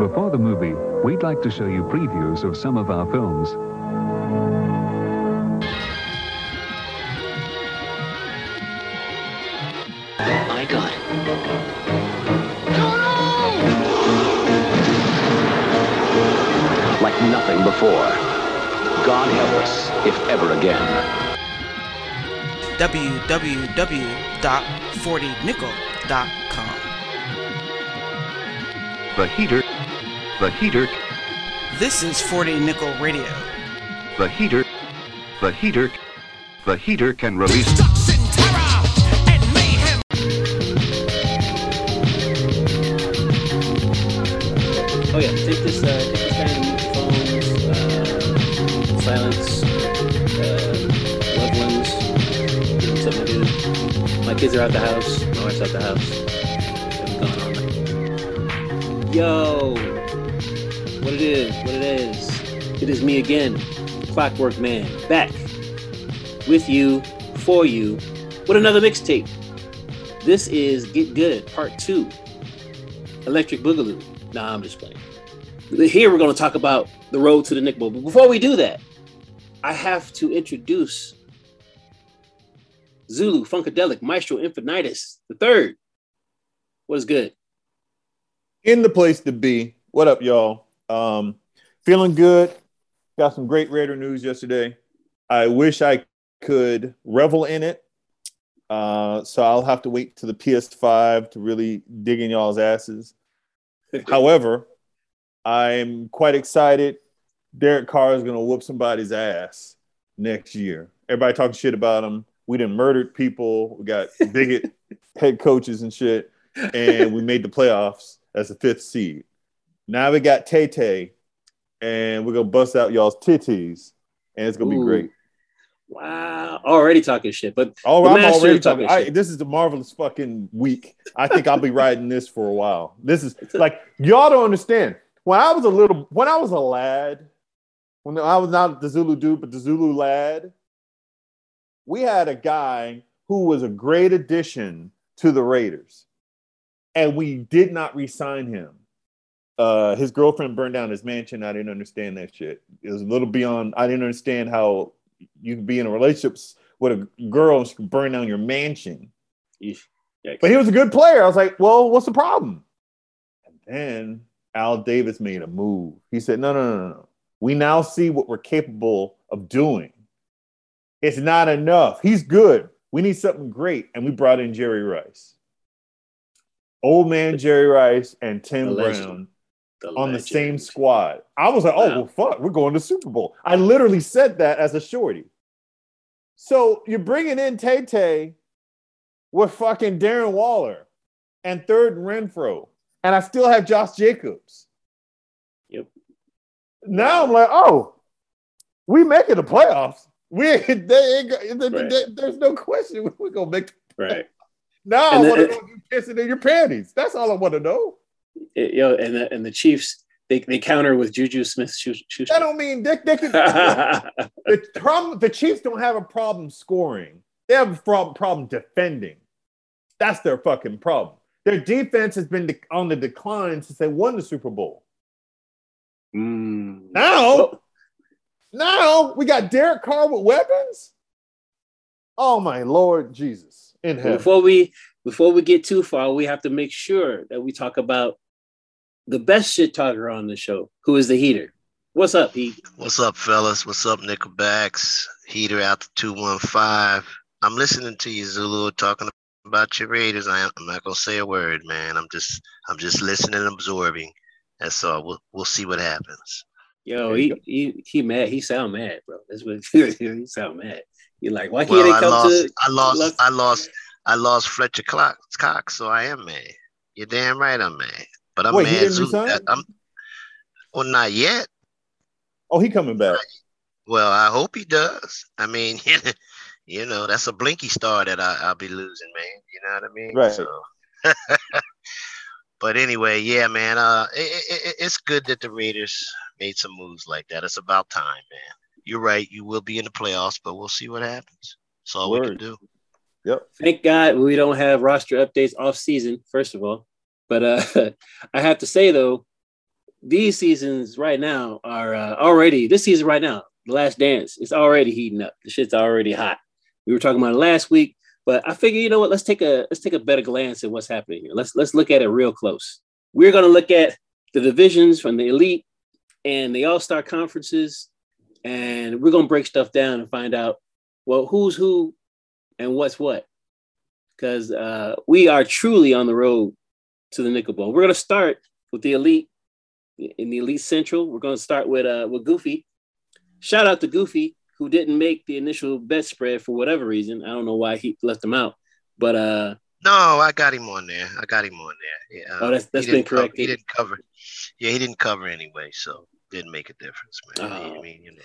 Before the movie, we'd like to show you previews of some of our films. My God. Like nothing before. God help us, if ever again. www.40nickel.com. The heater, the heater, This is 40 Nickel Radio. the heater, the heater, the heater can release. Oh yeah, take this, uh, take this down phones, uh, silence, uh, loved ones, something to do. My kids are out the house. My wife's out the house. Going on? Yo, It is me again, Clockwork Man, back with you, for you, with another mixtape. This is Get Good, Part Two. Electric Boogaloo. Nah, I'm just playing. Here we're going to talk about the road to the Nick Bowl. But before we do that, I have to introduce Zulu Funkadelic Maestro Infinitus the third. What is good? in the place to be. What up, y'all? Um, feeling good. Got some great Raider news yesterday. I wish I could revel in it. Uh, so I'll have to wait to the PS5 to really dig in y'all's asses. However, I'm quite excited. Derek Carr is going to whoop somebody's ass next year. Everybody talking shit about him. We done murdered people. We got bigot head coaches and shit. And we made the playoffs as the fifth seed. Now we got Tay Tay, and we're gonna bust out y'all's titties, and it's gonna be great. Wow, already talking shit. But Oh, I'm already talking talking. I, shit. this is the marvelous fucking week. I think I'll be riding this for a while. This is like y'all don't understand. When I was a little, when I was a lad, when I was not the Zulu dude, but the Zulu lad, we had a guy who was a great addition to the Raiders, and we did not re-sign him. Uh, his girlfriend burned down his mansion. I didn't understand that shit. It was a little beyond. I didn't understand how you can be in a relationship with a girl and burn down your mansion. But he was a good player. I was like, well, what's the problem? And then Al Davis made a move. He said, no, no, no, no. We now see what we're capable of doing. It's not enough. He's good. We need something great. And we brought in Jerry Rice. Old man Jerry Rice and Tim. Brown The on the same squad. I was like, oh, Wow. well, fuck, we're going to Super Bowl. I literally said that as a shorty. So you're bringing in Tay Tay with fucking Darren Waller and third Renfrow, and I still have Josh Jacobs. Yep. Now I'm like, oh, we making the playoffs. We they, got- they- Right. they- there's no question we're gonna make. Right. Now And I want to know if you pissing in your panties. That's all I want to know. It- yo, and the, and the Chiefs they, they counter with Juju Smith Schuster. That don't mean they, they could. the problem the Chiefs don't have a problem scoring. They have a problem, problem defending. That's their fucking problem. Their defense has been de- on the decline since they won the Super Bowl. Mm. Now, Well, now we got Derek Carr with weapons. Oh my Lord Jesus in heaven! before we before we get too far, we have to make sure that we talk about the best shit talker on the show, who is the heater. What's up, Heat? What's up, fellas? What's up, Nickelbacks? Heater out to 215. I'm listening to you, Zulu, talking about your Raiders. I am, I'm not gonna say a word, man. I'm just I'm just listening and absorbing. That's all. We'll we'll see what happens. Yo, he, he he mad. He sound mad, bro. That's what he sound mad. You're like, why can't Well, they I come lost to? I lost I lost I lost Fletcher Clock Cox, so I am mad. You're damn right I'm mad. But I'm Wait, he didn't? I'm well not yet. Oh, he coming back. Well, I hope he does. I mean, you know, that's a blinky star that I, I'll be losing, man. You know what I mean? Right. So. but anyway, yeah, man. Uh, it, it, it- it's good that the Raiders made some moves like that. It's about time, man. You're right. You will be in the playoffs, but we'll see what happens. That's all we can Word. do. Yep. Thank God we don't have roster updates off season, first of all. But uh I have to say though, these seasons right now are uh, already this season right now, the last dance, it's already heating up. The shit's already hot. We were talking about last week, but I figure, you know what, let's take a let's take a better glance at what's happening here. Let's let's look at it real close. We're gonna look at the divisions from the elite and the all-star conferences, and we're gonna break stuff down and find out well who's who and what's what. Because uh, we are truly on the road to the Nickel Bowl. We're gonna start with the elite in the Elite Central. We're going to start with uh with Goofy. Shout out to Goofy who didn't make the initial bet spread for whatever reason. I don't know why he left him out, but uh. No, I got him on there. I got him on there. Yeah. Oh, that's that's been correct. he didn't cover. Yeah, he didn't cover anyway, so didn't make a difference, man. Oh. I mean, you know.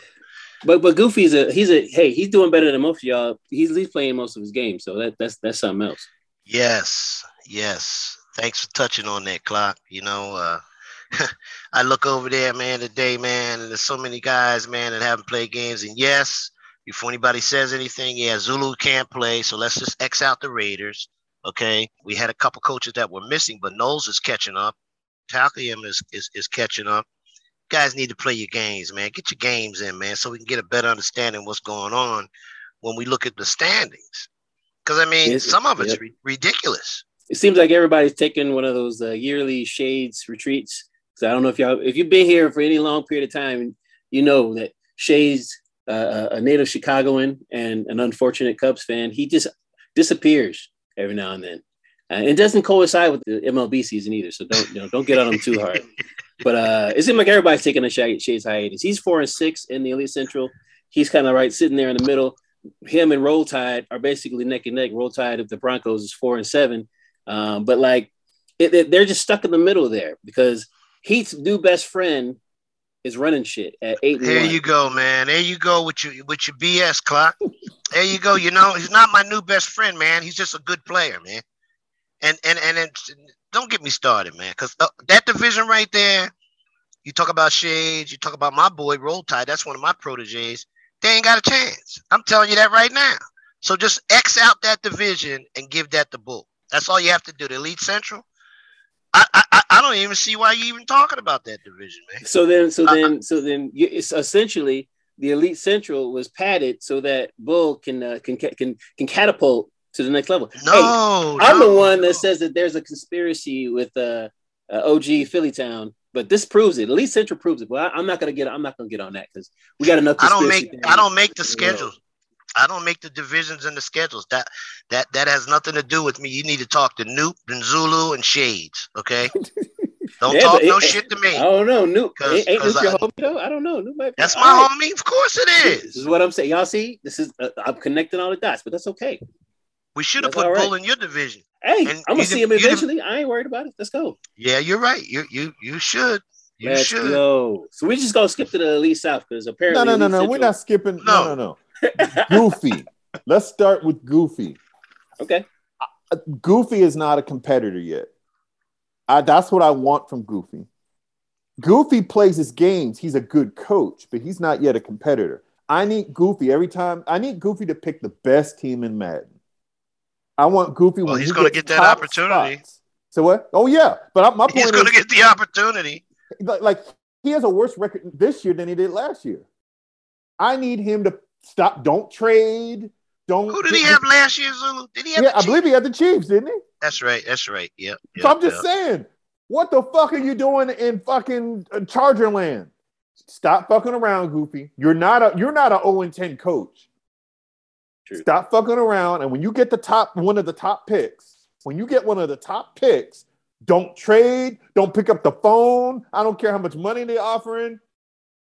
But but Goofy's a he's a hey he's doing better than most of y'all. He's at least playing most of his games, so that that's that's something else. Yes, yes. Thanks for touching on that clock. You know, uh, I look over there, man, today, man, and there's so many guys, man, that haven't played games. And yes, before anybody says anything, yeah, Zulu can't play, so let's just X out the Raiders. Okay, we had a couple coaches that were missing, but Knowles is catching up. Talkium is, is is catching up. Guys need to play your games, man. Get your games in, man, so we can get a better understanding what's going on when we look at the standings. Because I mean, it's, some of it's yep. ridiculous. It seems like everybody's taking one of those uh, yearly shades retreats I don't know if y'all, if you've been here for any long period of time, you know that Shay's uh, a native Chicagoan and an unfortunate Cubs fan. He just disappears every now and then. Uh, it doesn't coincide with the MLB season either, so don't you know don't get on him too hard. But uh, it seems like everybody's taking a Shades hiatus. He's four and six in the Elite Central. He's kind of right sitting there in the middle. Him and Roll Tide are basically neck and neck. Roll Tide of the Broncos is four and seven, um, but like it, it, they're just stuck in the middle there because Heat's new best friend is running shit at eight. There you go, man. There you go with your with your BS clock. there you go. You know, he's not my new best friend, man. He's just a good player, man. And and and don't get me started, man, because uh, that division right there. You talk about Shades. You talk about my boy Roll Tide. That's one of my proteges. They ain't got a chance. I'm telling you that right now. So just X out that division and give that the bull. That's all you have to do. The Elite Central. I, I, I don't even see why you even talking about that division, man. So then, so then, so then, you, it's essentially the Elite Central was padded so that Bull can uh, can can can catapult to the next level. No, hey, I'm no, the one no. that says that there's a conspiracy with uh, uh, OG Philly Town, but this proves it. At least Central proves it. Well, I, am not gonna get I'm not gonna get on that because we got enough. I don't make I don't make the schedules. I don't make the divisions and the schedules. That that that has nothing to do with me. You need to talk to Noop and Zulu and Shades. Okay. Don't yeah, talk no it, shit to me. I don't know. Noop. Ain't, ain't Noop your homie though? I don't know. Noop might be, that's my right. homie. Of course it is. This is what I'm saying. Y'all see, this is uh, I'm connecting all the dots, but that's okay. We should have put right. Bull in your division. Hey, and I'm gonna see him eventually. I ain't worried about it. Let's go. Yeah, you're right. You you you should. You Let's should. go. So we just gonna skip to the Elite South because apparently. No, no, no, no. We're not skipping. No, no, no. no. Goofy. Let's start with Goofy. Okay. Uh, Goofy is not a competitor yet. I, that's what I want from Goofy. Goofy plays his games. He's a good coach, but he's not yet a competitor. I need Goofy every time. I need Goofy to pick the best team in Madden. I want Goofy. Well, he's he going to get that opportunity. Spots. So what? Oh yeah, but my point he's going to get the opportunity. Like he has a worse record this year than he did last year. I need him to stop. Don't trade. Don't. Who did he have last year, Zulu? Did he have? Yeah, I believe he had the Chiefs, didn't he? That's right. That's right. Yep. yep so I'm just yep. saying, what the fuck are you doing in fucking uh, Charger land? Stop fucking around, Goofy. You're not a you're not a 0 10 coach. True. Stop fucking around. And when you get the top one of the top picks, when you get one of the top picks, don't trade, don't pick up the phone. I don't care how much money they're offering.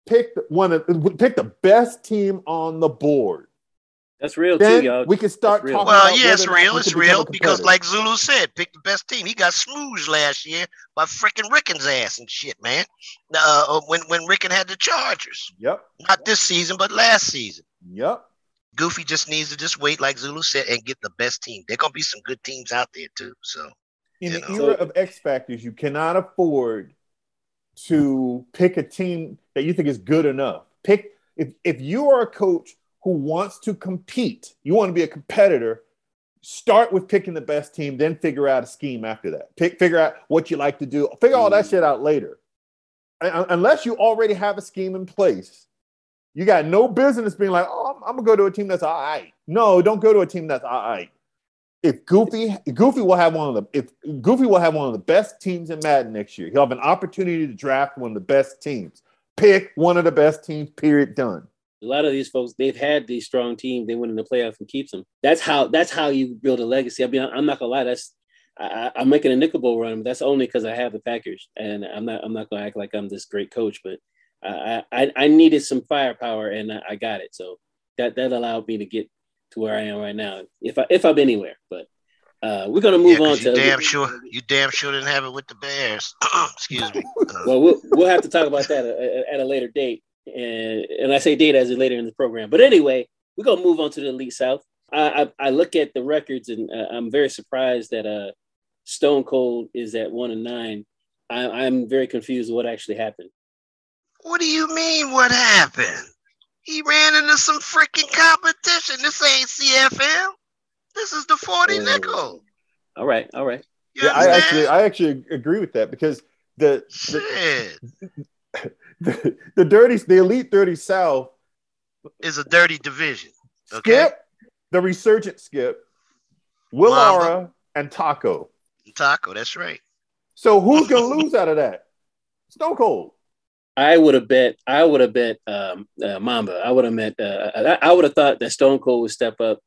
Pick one of pick the best team on the board. That's real then too, y'all. We can start talking. Well, yeah, it's real. It's real because, like Zulu said, pick the best team. He got smooshed last year by freaking Rickon's ass and shit, man. Uh, uh, when when Ricken had the Chargers. Yep. Not this season, but last season. Yep. Goofy just needs to just wait, like Zulu said, and get the best team. There gonna be some good teams out there too. So. In the know. era of X factors, you cannot afford to pick a team that you think is good enough. Pick if if you are a coach who wants to compete, you want to be a competitor, start with picking the best team, then figure out a scheme after that. Pick, figure out what you like to do. Figure all that mm-hmm. shit out later. un- unless you already have a scheme in place, you got no business being like, oh, I'm, I'm gonna go to a team that's all right. No, don't go to a team that's all right. If Goofy, Goofy will have one of the if Goofy will have one of the best teams in Madden next year. He'll have an opportunity to draft one of the best teams. Pick one of the best teams. Period. Done. A lot of these folks, they've had these strong teams. They win in the playoffs and keeps them. That's how. That's how you build a legacy. I mean, I'm not gonna lie. That's I, I'm making a nickel bowl run, but that's only because I have the Packers, and I'm not. I'm not gonna act like I'm this great coach, but I I, I needed some firepower, and I, I got it. So that that allowed me to get to where I am right now. If I if been anywhere, but uh, we're gonna move Yeah, on to damn sure you damn sure didn't have it with the Bears. Excuse me. Well, we'll we'll have to talk about that at, at a later date, and and I say date as in later in the program. But anyway, we're gonna move on to the Elite South. I I, I look at the records and uh, I'm very surprised that uh Stone Cold is at one and nine. I, I'm very confused what actually happened. What do you mean? What happened? He ran into some freaking competition. This ain't CFM. This is the 40 Oh. nickel. All right, all right. You Yeah, I actually I actually agree with that because the the, Shit. the, the dirty the elite dirty South is a dirty division. Okay. Skip, the resurgent Skip, Willara, and Taco. Taco, that's right. So who's gonna lose out of that? Stone Cold. I would have bet. I would have bet um, uh, Mamba. I would have met. Uh, I, I would have thought that Stone Cold would step up,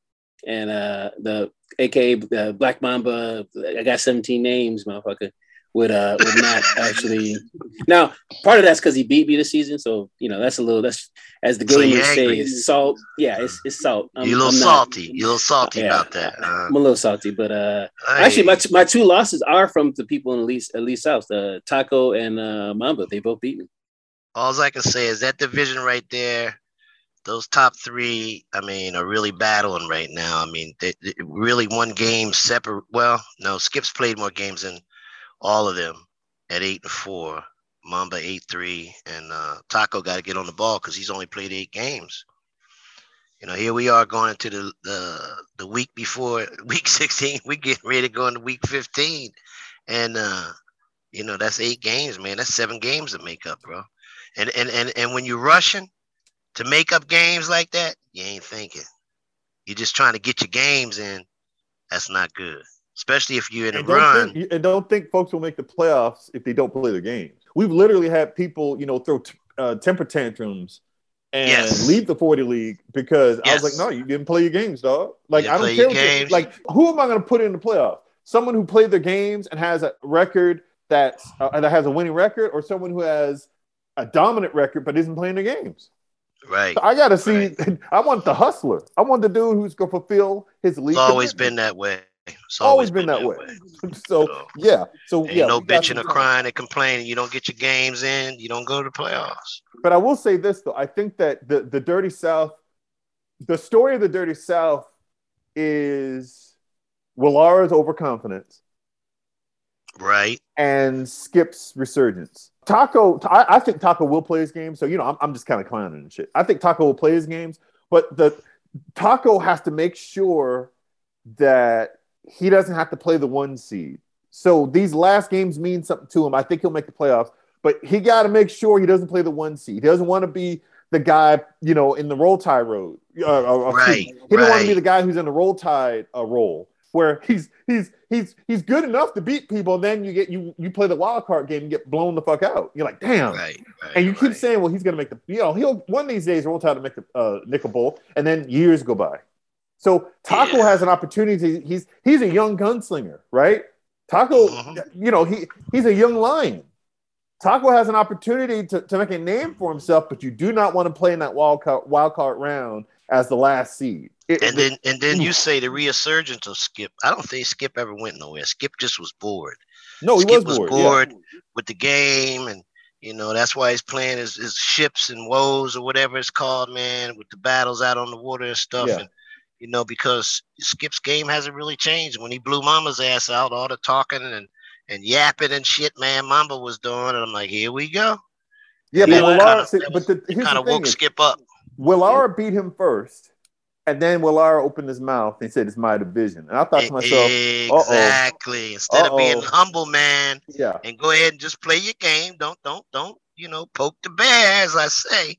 and uh, the AKA uh, Black Mamba. I got 17 names, motherfucker. Would uh would not actually. Now, part of that's because he beat me this season, so you know that's a little. That's as the So you're say, is salt. Yeah, it's it's salt. I'm- You're a little I'm salty. You're a little salty Yeah. about that. Uh, I'm a little salty, but uh, I actually, my, my two losses are from the people in Elite Elite South, uh, Taco and uh, Mamba. They both beat me. All I can say is that division right there, those top three, I mean, are really battling right now. I mean, they, they really one game separate. Well, no, Skip's played more games than all of them at eight and four. Mamba eight three, and uh, Taco got to get on the ball because he's only played eight games. You know, here we are going into the the the week before week sixteen. We getting ready to go into week fifteen, and uh, you know that's eight games, man. That's seven games to make up, bro. And and and and when you're rushing to make up games like that, you ain't thinking. You're just trying to get your games in. That's not good, especially if you're in a And don't, run. think, and don't think folks will make the playoffs if they don't play their games. We've literally had people, you know, throw t- uh, temper tantrums and Yes. leave the 40 league because I was like, no, you didn't play your games, dog. Like, I don't care. What games. like, who am I going to put in the playoff? Someone who played their games and has a record that's uh, that has a winning record, or someone who has a dominant record but isn't playing the games. right. So I got to see. I want the hustler. I want the dude who's going to fulfill his league. It's always commitment. been that way. It's always been that way. So So, yeah, so Ain't yeah, no bitching or crying and complaining. You don't get your games in. You don't go to the playoffs. But I will say this though, I think that the the Dirty South, the story of the Dirty South is Willara's overconfidence Right. and Skip's resurgence. Taco, I, I think Taco will play his game. So you know, I'm, I'm just kind of clowning and shit. I think Taco will play his games, but the Taco has to make sure that he doesn't have to play the one seed. So these last games mean something to him. I think he'll make the playoffs, but he got to make sure he doesn't play the one seed. He doesn't want to be the guy, you know, in the roll tide road. Uh, uh, Right, He don't want to be the guy who's in the roll tide uh, role where he's he's he's he's good enough to beat people. Then you get you you play the wild card game and get blown the fuck out. You're like, damn. Right. right And you keep saying, well, he's going to make the, you know, he'll one of these days roll tide to make the uh, nickel bowl, and then years go by. So Taco Yeah. has an opportunity. He's he's a young gunslinger, right? Taco, Mhm. you know, he he's a young lion. Taco has an opportunity to, to make a name for himself, but you do not want to play in that wild card wild card round as the last seed. It- And then and then you say the resurgence of Skip. I don't think Skip ever went nowhere. Skip just was bored. no, he Skip was was bored. yeah. with the game and you know that's why he's playing his, his ships and woes or whatever it's called, man, with the battles out on the water and stuff. Yeah. And you know, because Skip's game hasn't really changed. When he blew Mamba's ass out, all the talking and and yapping and shit, man, Mamba was doing, and I'm like, here we go. Yeah, Yeah, but that Willara, kinda- see, but the, here's kind of thing woke is, Skip up. Willara beat him first, and then Willara opened his mouth and said, "It's my division." And I thought to myself, exactly. Instead of being Uh-oh. humble, man, "Yeah, and go ahead and just play your game. Don't don't don't you know, poke the bear, as I say.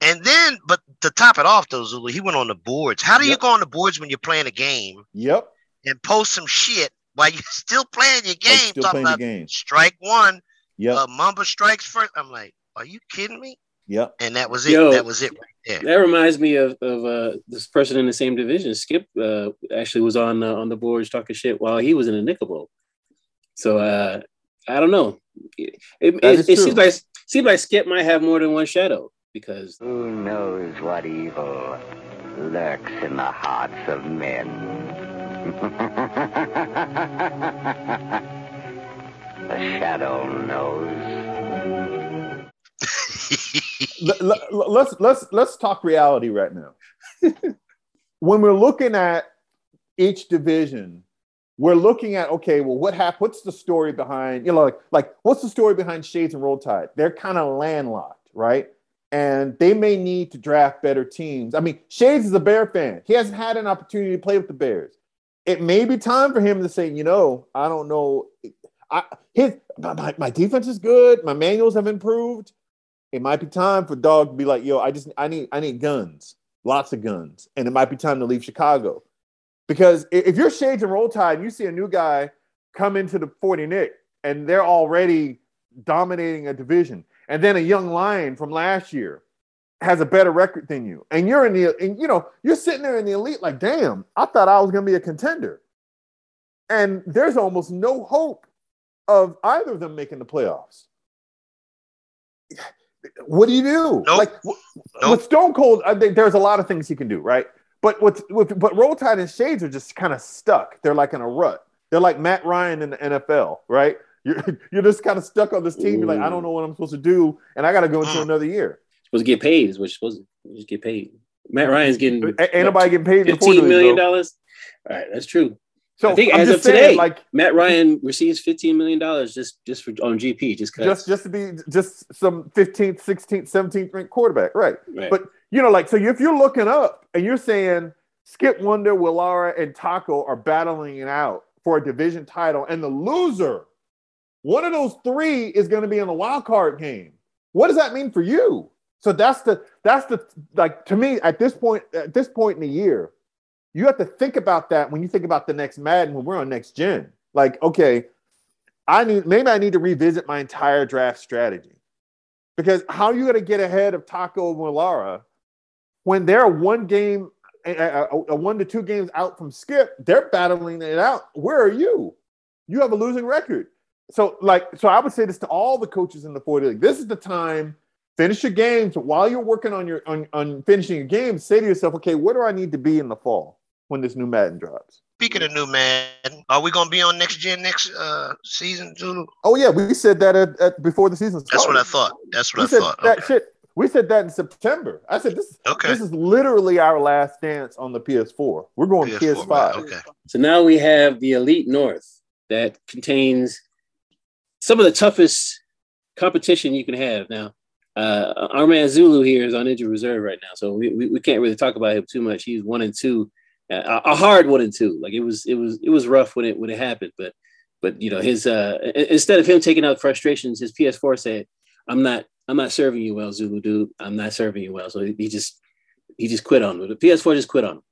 And then, but to top it off, though, Zulu, he went on the boards. How do you go on the boards when you're playing a game Yep. and post some shit while you're still playing your game? still talking playing about game. strike one, Yeah. uh, Mamba strikes first. I'm like, are you kidding me? Yep. And that was it. Yo. that was it right there. That reminds me of, of uh, this person in the same division. Skip uh, actually was on uh, on the boards talking shit while he was in the Nickel Bowl. So uh, I don't know. It, it, That it seems like seems like Skip might have more than one shadow because Who knows what evil lurks in the hearts of men? the shadow knows. Let- let- let's let's let's talk reality right now. when we're looking at each division, we're looking at okay, well, what happened? What's the story behind you know like like what's the story behind Shades and Roll Tide? They're kind of landlocked, right? And they may need to draft better teams. I mean, Shades is a Bear fan. He hasn't had an opportunity to play with the Bears. It may be time for him to say, you know, I don't know. I his my- my defense is good. My manuals have improved it might be time for dog to be like, yo, I just I need I need guns, lots of guns, and it might be time to leave Chicago. Because if you're Shades and Roll Tide and you see a new guy come into the 40 Nick and they're already dominating a division, and then a young lion from last year has a better record than you, and you're in the and you know, you're sitting there in the elite, like, damn, I thought I was gonna be a contender. And there's almost no hope of either of them making the playoffs what do you do? Nope. Like w- Nope. with Stone Cold, I think there's a lot of things he can do, right? But with, with but Roll Tide and Shades are just kind of stuck. They're like in a rut. They're like Matt Ryan in the NFL, right? You're you're just kind of stuck on this team. You're like, I don't know what I'm supposed to do, and I got to go into Mm. another year. supposed to get paid is what you're supposed to just get paid. Matt Ryan's getting A- Ain't nobody getting paid in the fifteen 40 million though. dollars. All right, that's true. So I think I'm as of saying, today, like Matt Ryan receives fifteen million dollars just just for on GP just cause. just just to be just some 15th, 16th, 17th ranked quarterback, right? Right. But you know, like so if you're looking up and you're saying Skip Wonder, Willara, and Taco are battling it out for a division title, and the loser, one of those three is going to be in the wild card game. What does that mean for you? So that's the that's the like to me at this point at this point in the year, you have to think about that when you think about the next Madden when we're on next gen. Like, okay, I need maybe I need to revisit my entire draft strategy because how are you going to get ahead of Taco Willara when they're one game, a, a- a one to two games out from Skip? They're battling it out. Where are you? You have a losing record. So, like, so I would say this to all the coaches in the 40 league. This is the time. Finish your games while you're working on your on, on finishing your games. Say to yourself, okay, where do I need to be in the fall when this new Madden drops? Speaking of new man, are we gonna be on next gen next uh season, Zulu? Oh yeah, we said that at, at before the season started. That's what I thought. That's what We I said thought. that Okay. shit. We said that in September. I said this. Okay. This is literally our last dance on the PS4. We're going PS4, PS5. right, Okay. So now we have the Elite North that contains some of the toughest competition you can have. Now, uh, our man Zulu here is on injured reserve right now, so we, we, we can't really talk about him too much. He's one and two, a hard one and two. Like it was it was it was rough when it when it happened, but but you know his uh, instead of him taking out frustrations, his PS4 said, "I'm not I'm not serving you well, Zulu dude. I'm not serving you well." So he, just he just quit on him. The PS4 just quit on him.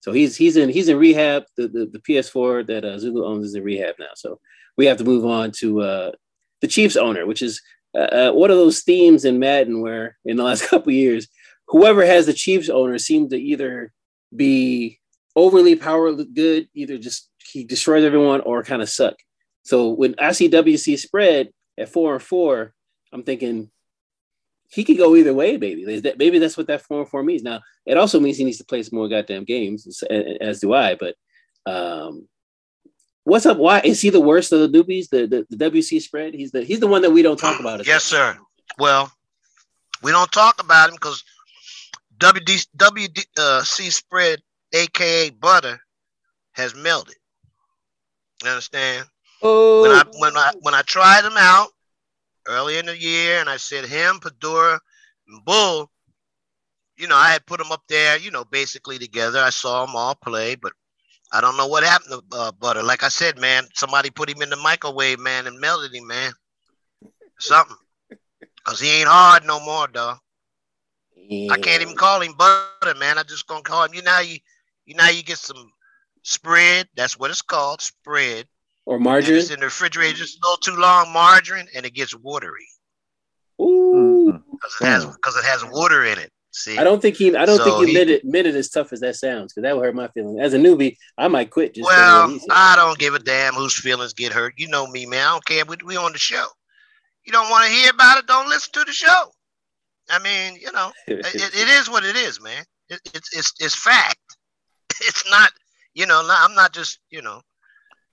So he's he's in he's in rehab. The the, the PS4 that uh, Zulu owns is in rehab now. So we have to move on to uh, the Chiefs owner, which is uh, uh, one of those themes in Madden where in the last couple years, whoever has the Chiefs owner seemed to either be overly power good, either just he destroys everyone or kind of suck. So when I see WC spread at four and four, I'm thinking he could go either way, maybe. That- Maybe that's what that four and four means. Now, it also means he needs to play some more goddamn games, as, do I. But um, what's up? Why is he the worst of the newbies? The, the the WC spread. He's the he's the one that we don't talk about. Yes, sir. Well, we don't talk about him because WD, WD, uh, C spread, aka butter, has melted. You understand? Oh, When I when I when I tried him out early in the year, and I said him, Padura, and Bull, you know, I had put them up there, you know, basically together. I saw them all play, but I don't know what happened to uh, Butter. Like I said, man, somebody put him in the microwave, man, and melted him, man. Something. Cause he ain't hard no more, dog. Yeah. I can't even call him butter, man. I just gonna call him. You know you, you know how you get some spread. That's what it's called, spread. or margarine. it's in the refrigerator just a little too long, margarine, and it gets watery Ooh. Because it has Mm. because it has water in it. See, I don't think he. I don't So think he he- meant it, meant it as tough as that sounds, because that would hurt my feelings. As a newbie, I might quit. Just well, what he said. I don't give a damn whose feelings get hurt. You know me, man. I don't care. We, we on the show. You don't want to hear about it? Don't listen to the show. I mean, you know, it, it- it is what it is, man. It, it's it's it's fact. It's not, you know. not- I'm not just, you know.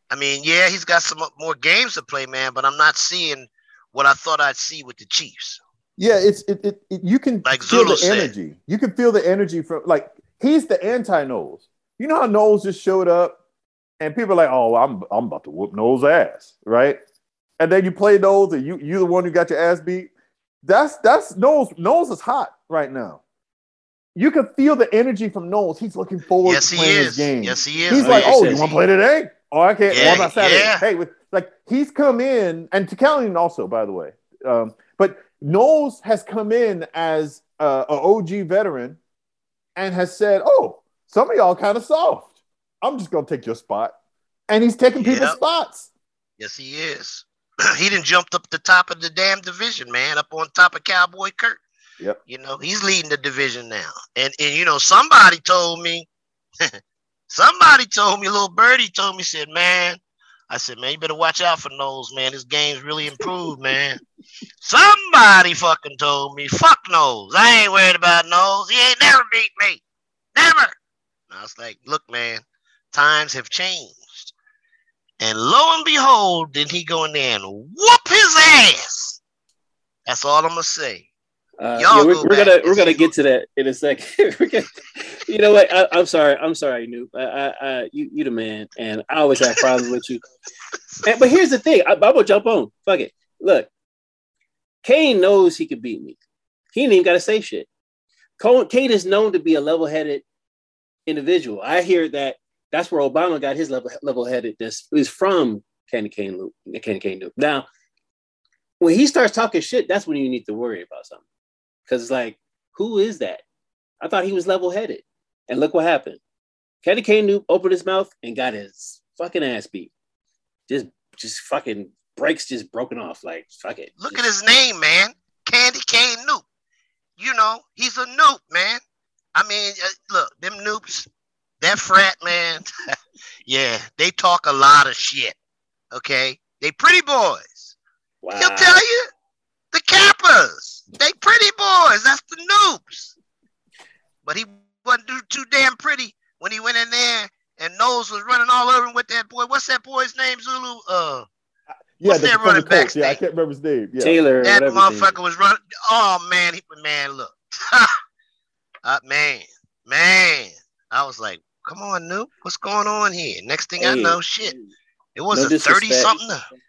I mean, yeah, he's got some more games to play, man, but I'm not seeing what I thought I'd see with the Chiefs. Yeah, it's it, it, it you can Like feel Zulu the said. energy. You can feel the energy from like he's the anti Knowles. You know how Knowles just showed up and people are like, "Oh, I'm I'm about to whoop Knowles' ass," right? And then you play Knowles and you you the one who got your ass beat. That's that's Knowles. Knowles is hot right now. You can feel the energy from Knowles. He's looking forward Yes, to playing his game. Yes, he is. He's Oh, like, yeah, "Oh, says you want to play today? Oh, I can't. Yeah, what about Saturday? yeah. Hey, with, like he's come in, and Takalian also, by the way. Um, but Knowles has come in as uh, an OG veteran and has said, "Oh, some of y'all kind of soft. I'm just gonna take your spot," and he's taking people's spots. Yes, he is. he done jumped up the top of the damn division, man, up on top of Cowboy Kurt. Yep. You know, he's leading the division now. And and you know, somebody told me, somebody told me, little birdie told me, said, man, I said, man, you better watch out for Knowles, man. His game's really improved, man. Somebody fucking told me, fuck Knowles. I ain't worried about Knowles. He ain't never beat me. Never. And I was like, look, man, times have changed. And lo and behold, did he go in there and whoop his ass? That's all I'm gonna say. Uh, yeah, we're, go we're gonna we're gonna get to that in a second. Gonna- you know what? I, I'm sorry. I'm sorry, Noob. I, I, I, you, you the man, and I always have problems with you. And, but here's the thing. I, I'm gonna jump on. Fuck it. Look, Kane knows he could beat me. He ain't even got to say shit. Kane is known to be a level-headed individual. I hear that. That's where Obama got his level level-headedness. Is from Candy Kane Loop. Candy Kane Loop. Now, when he starts talking shit, that's when you need to worry about something. Because it's like, who is that? I thought he was level headed. And look what happened. Candy Cane Noob opened his mouth and got his fucking ass beat. Just, just fucking breaks just broken off. Like, fuck it. Look Just- at his name, man. Candy Cane Noop. You know, he's a noop, man. I mean, uh, look, them noops, that frat, man. yeah, they talk a lot of shit. Okay? They pretty boys. Wow. He'll tell you. The Kappas. They pretty boys. That's the noobs. But he wasn't too, too damn pretty when he went in there and Knowles was running all over him with that boy. What's that boy's name, Zulu? Uh, Yeah, What's that running back Colts. Yeah, I can't remember his name. Yeah. Taylor. that whatever name motherfucker was running. Oh man, he man, look, uh, man, man. I was like, come on, Noob, what's going on here? Next thing I know, shit, it was no a thirty disrespect. something.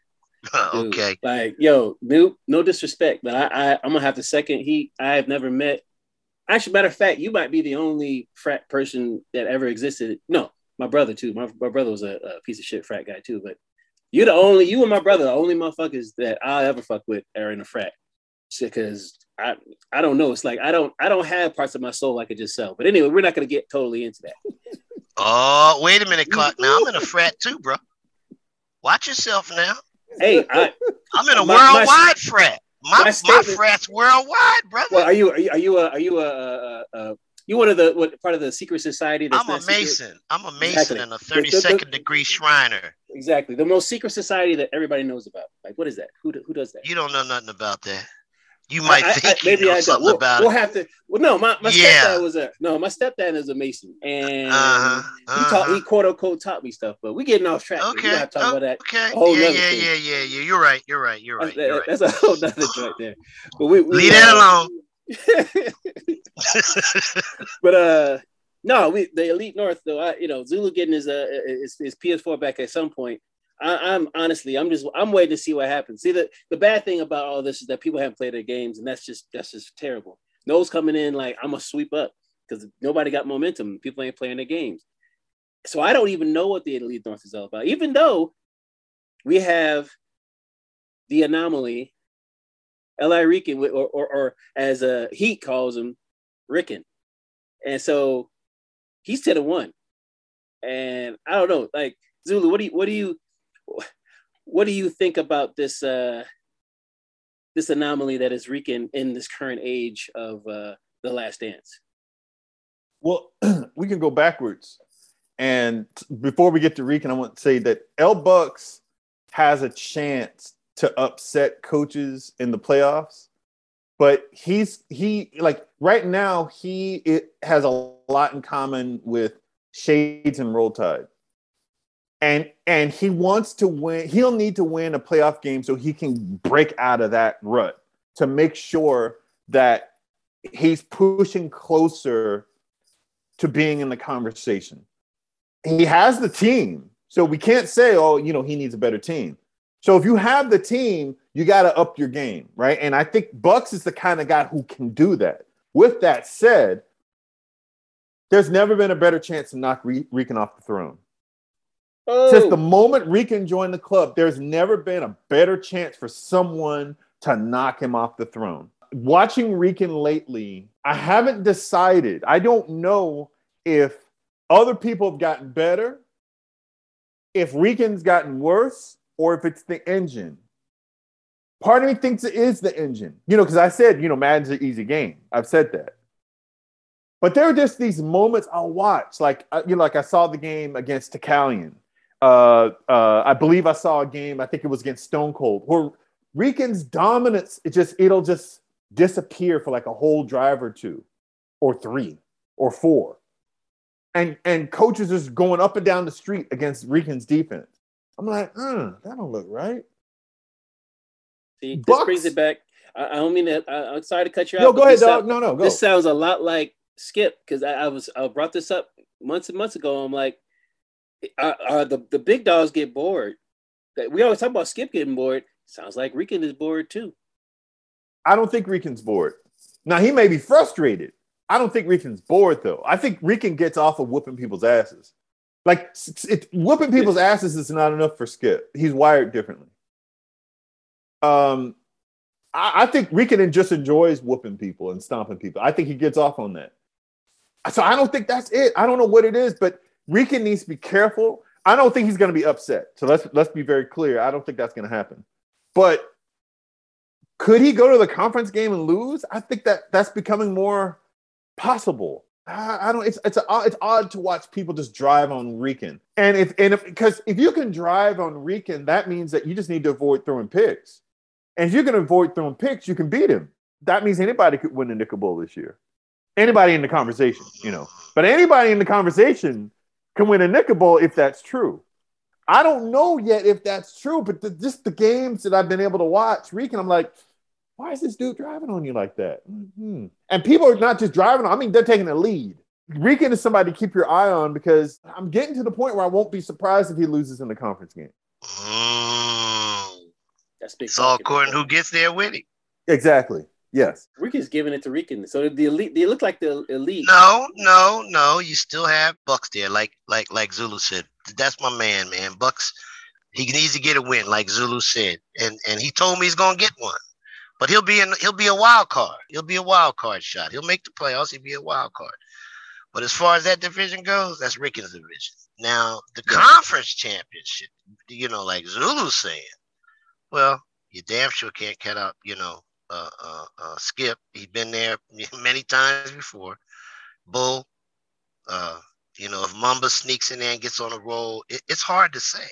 Okay, Like, yo, Noob, no disrespect, but I, I I'm gonna have to second he I have never met. Actually, matter of fact, you might be the only frat person that ever existed. No, my brother too. My, my brother was a, a piece of shit frat guy too, but you're the only you and my brother, the only motherfuckers that I'll ever fuck with are in a frat. Because I I don't know. It's like I don't I don't have parts of my soul I could just sell. But anyway, we're not gonna get totally into that. Oh, wait a minute, Clark. Now I'm in a frat too, bro. Watch yourself now. Hey, I I'm in a My- my- worldwide frat. My my my, statement- frat's worldwide, brother. well, are you are you are you a, are you a, a, a you one of the what part of the secret society? That's I'm a not secret? mason. I'm a mason Exactly. and a The- the- the- 32nd degree Shriner. Exactly. The most secret society that everybody knows about. Like, what is that? Who, who does that? You don't know nothing about that. You might I- I- think maybe you know I don't. something We'll, about we'll it. have to. Well, no, my, my Yeah. stepdad was a no. My stepdad is a mason, and Uh-huh, he taught uh-huh. he quote unquote taught me stuff. But we're getting off track. We Okay. have to talk oh, about that. Okay. yeah, yeah, thing. yeah, yeah, yeah. You're right. You're right. You're right. That's, You're right. that's a whole nother joint there. But we, we Leave that alone. but uh, no, we the elite north though. I you know Zulu getting his uh his, his PS4 back at some point. I, I'm honestly, I'm just, I'm waiting to see what happens. See, the the bad thing about all this is that people haven't played their games, and that's just that's just terrible. No's coming in like I'm gonna sweep up because nobody got momentum. People ain't playing their games, so I don't even know what the elite north is all about. Even though we have the anomaly L.I. Ricken, or, or, or as uh, Heat calls him, Ricken. And so he's 10 to 1. And I don't know, like Zulu, what do you what do you what do you think about this uh this anomaly that is Rican in this current age of uh the last dance? Well, we can go backwards. And before we get to Rican, I want to say that L Bucks has a chance to upset coaches in the playoffs but he's he like right now he it has a lot in common with shades and roll tide and and he wants to win he'll need to win a playoff game so he can break out of that rut to make sure that he's pushing closer to being in the conversation he has the team so we can't say oh you know he needs a better team so if you have the team, you got to up your game, right? And I think Bucks is the kind of guy who can do that. With that said, there's never been a better chance to knock Re- Rican off the throne. Oh. Since the oh. moment Rican joined the club, there's never been a better chance for someone to knock him off the throne. Watching Rican lately, I haven't decided. I don't know if other people have gotten better, if Rican's gotten worse, or if it's the engine. Part of me thinks it is the engine, you know, because I said, you know, Madden's an easy game. I've said that. But there are just these moments I'll watch, like you know, like I saw the game against Takalian. Uh, uh, I believe I saw a game. I think it was against Stone Cold, where Rican's dominance it just it'll just disappear for like a whole drive or two, or three, or four, and and coaches just going up and down the street against Rican's defense. I'm like, uh, that don't look right. See, this Bucks. brings it back. I, I don't mean that. I, am sorry to cut you out. No, go ahead, dog. no, no, go. This sounds a lot like Skip because I, I, was I brought this up months and months ago. I'm like, uh, uh, the the big dogs get bored. We always talk about Skip getting bored. Sounds like Rican is bored too. I don't think Rican's bored. Now he may be frustrated. I don't think Rican's bored though. I think Rican gets off of whooping people's asses. Like it, whooping people's asses is not enough for Skip. He's wired differently. Um, I, I think Rican just enjoys whooping people and stomping people. I think he gets off on that. So I don't think that's it. I don't know what it is, but Rican needs to be careful. I don't think he's going to be upset. So let's let's be very clear. I don't think that's going to happen. But could he go to the conference game and lose? I think that that's becoming more possible. I don't. It's it's a, it's odd to watch people just drive on Rican, and if and if because if you can drive on Rican, that means that you just need to avoid throwing picks, and if you can avoid throwing picks, you can beat him. That means anybody could win the Nickel Bowl this year. Anybody in the conversation, you know, but anybody in the conversation can win a Nickel Bowl if that's true. I don't know yet if that's true, but the, just the games that I've been able to watch, Rican, I'm like, why is this dude driving on you like that? Mm-hmm. And people are not just driving on, I mean, they're taking a lead. Rican is somebody to keep your eye on because I'm getting to the point where I won't be surprised if he loses in the conference game. Mm. That's big. It's all according who gets there with it. Exactly. Yes. Rican's giving it to Rican. So the elite, they look like the elite. No, no, no. You still have Bucks there, like like like Zulu said. That's my man, man. Bucks. He needs to get a win, like Zulu said, and and he told me he's gonna get one. But he'll be in he'll be a wild card. He'll be a wild card shot. He'll make the playoffs. He'll be a wild card. But as far as that division goes, that's Ricken's division. Now the yeah. conference championship, you know, like Zulu's saying, well, you damn sure can't cut out, you know, uh, uh, uh, Skip. He's been there many times before. Bull, uh, you know, if Mamba sneaks in there and gets on a roll, it, it's hard to say.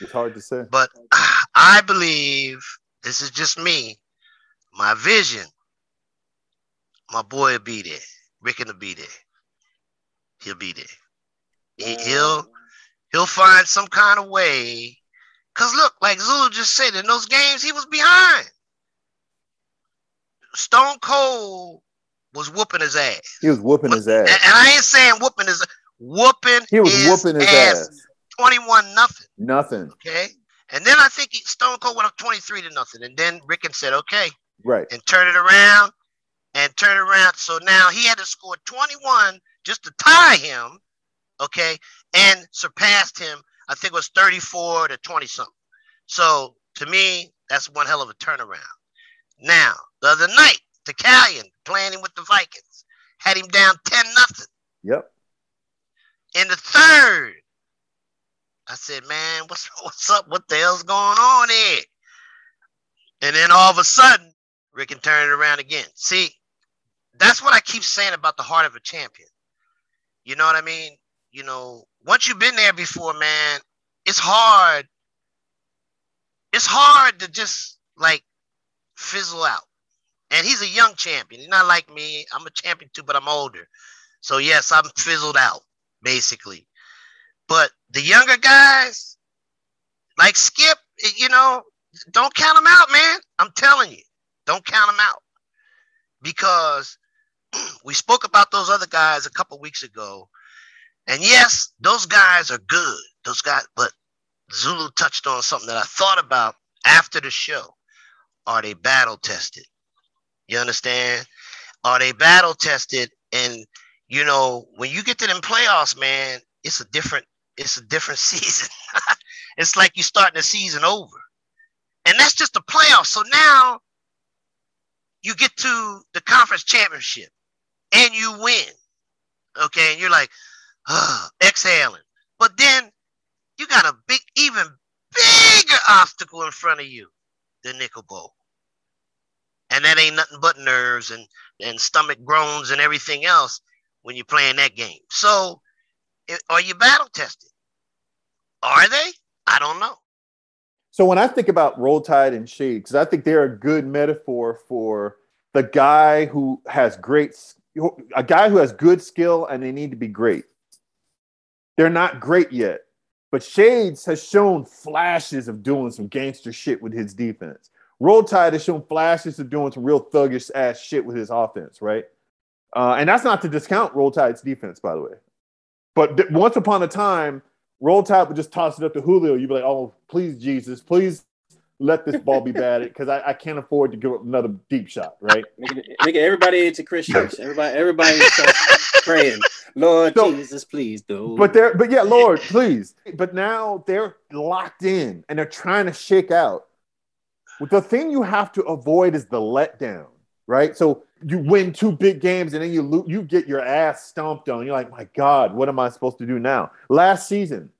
It's hard to say. But I believe this is just me my vision, my boy will be there. Ricken will be there. He'll be there. He, he'll he'll find some kind of way. Cause look, like Zulu just said, in those games he was behind. Stone Cold was whooping his ass. He was whooping his ass. And, I ain't saying whooping his whooping. He was his whooping his ass. ass. Twenty-one nothing. Nothing. Okay. And then I think he, Stone Cold went up twenty-three to nothing. And then Rickon said, "Okay, Right. And turn it around and turn it around. So now he had to score 21 just to tie him, okay, and surpassed him. I think it was 34 to 20 something. So to me, that's one hell of a turnaround. Now, the other night, Decalion playing with the Vikings had him down 10 nothing. Yep. In the third, I said, man, what's what's up? What the hell's going on here? And then all of a sudden, Rick can turn it around again. See, that's what I keep saying about the heart of a champion. You know what I mean? You know, once you've been there before, man, it's hard. It's hard to just like fizzle out. And he's a young champion. He's not like me. I'm a champion too, but I'm older. So yes, I'm fizzled out, basically. But the younger guys, like Skip, you know, don't count them out, man. I'm telling you, don't count them out because we spoke about those other guys a couple weeks ago, and yes, those guys are good. Those guys, but Zulu touched on something that I thought about after the show. Are they battle tested? You understand? Are they battle tested? And you know, when you get to them playoffs, man, it's a different, it's a different season. it's like you starting the season over. And that's just the playoffs. So now you get to the conference championship and you win. Okay, and you're like, exhaling. But then you got a big, even bigger obstacle in front of you, the nickel bowl. And that ain't nothing but nerves and, and stomach groans and everything else when you're playing that game. So are you battle tested? Are they? I don't know. So when I think about Roll Tide and because I think they're a good metaphor for the guy who has great, a guy who has good skill and they need to be great. They're not great yet, but Shades has shown flashes of doing some gangster shit with his defense. Roll Tide has shown flashes of doing some real thuggish ass shit with his offense, right? Uh, and that's not to discount Roll Tide's defense, by the way. But th- once upon a time, Roll Tide would just toss it up to Julio. You'd be like, oh, please, Jesus, please let this ball be batted because I, I, can't afford to give up another deep shot, right? Making, making everybody into Christians. Everybody, everybody praying, Lord so, Jesus, please do. But they're, but yeah, Lord, please. But now they're locked in and they're trying to shake out. The thing you have to avoid is the letdown, right? So you win two big games and then you lo- you get your ass stomped on. You're like, my God, what am I supposed to do now? Last season,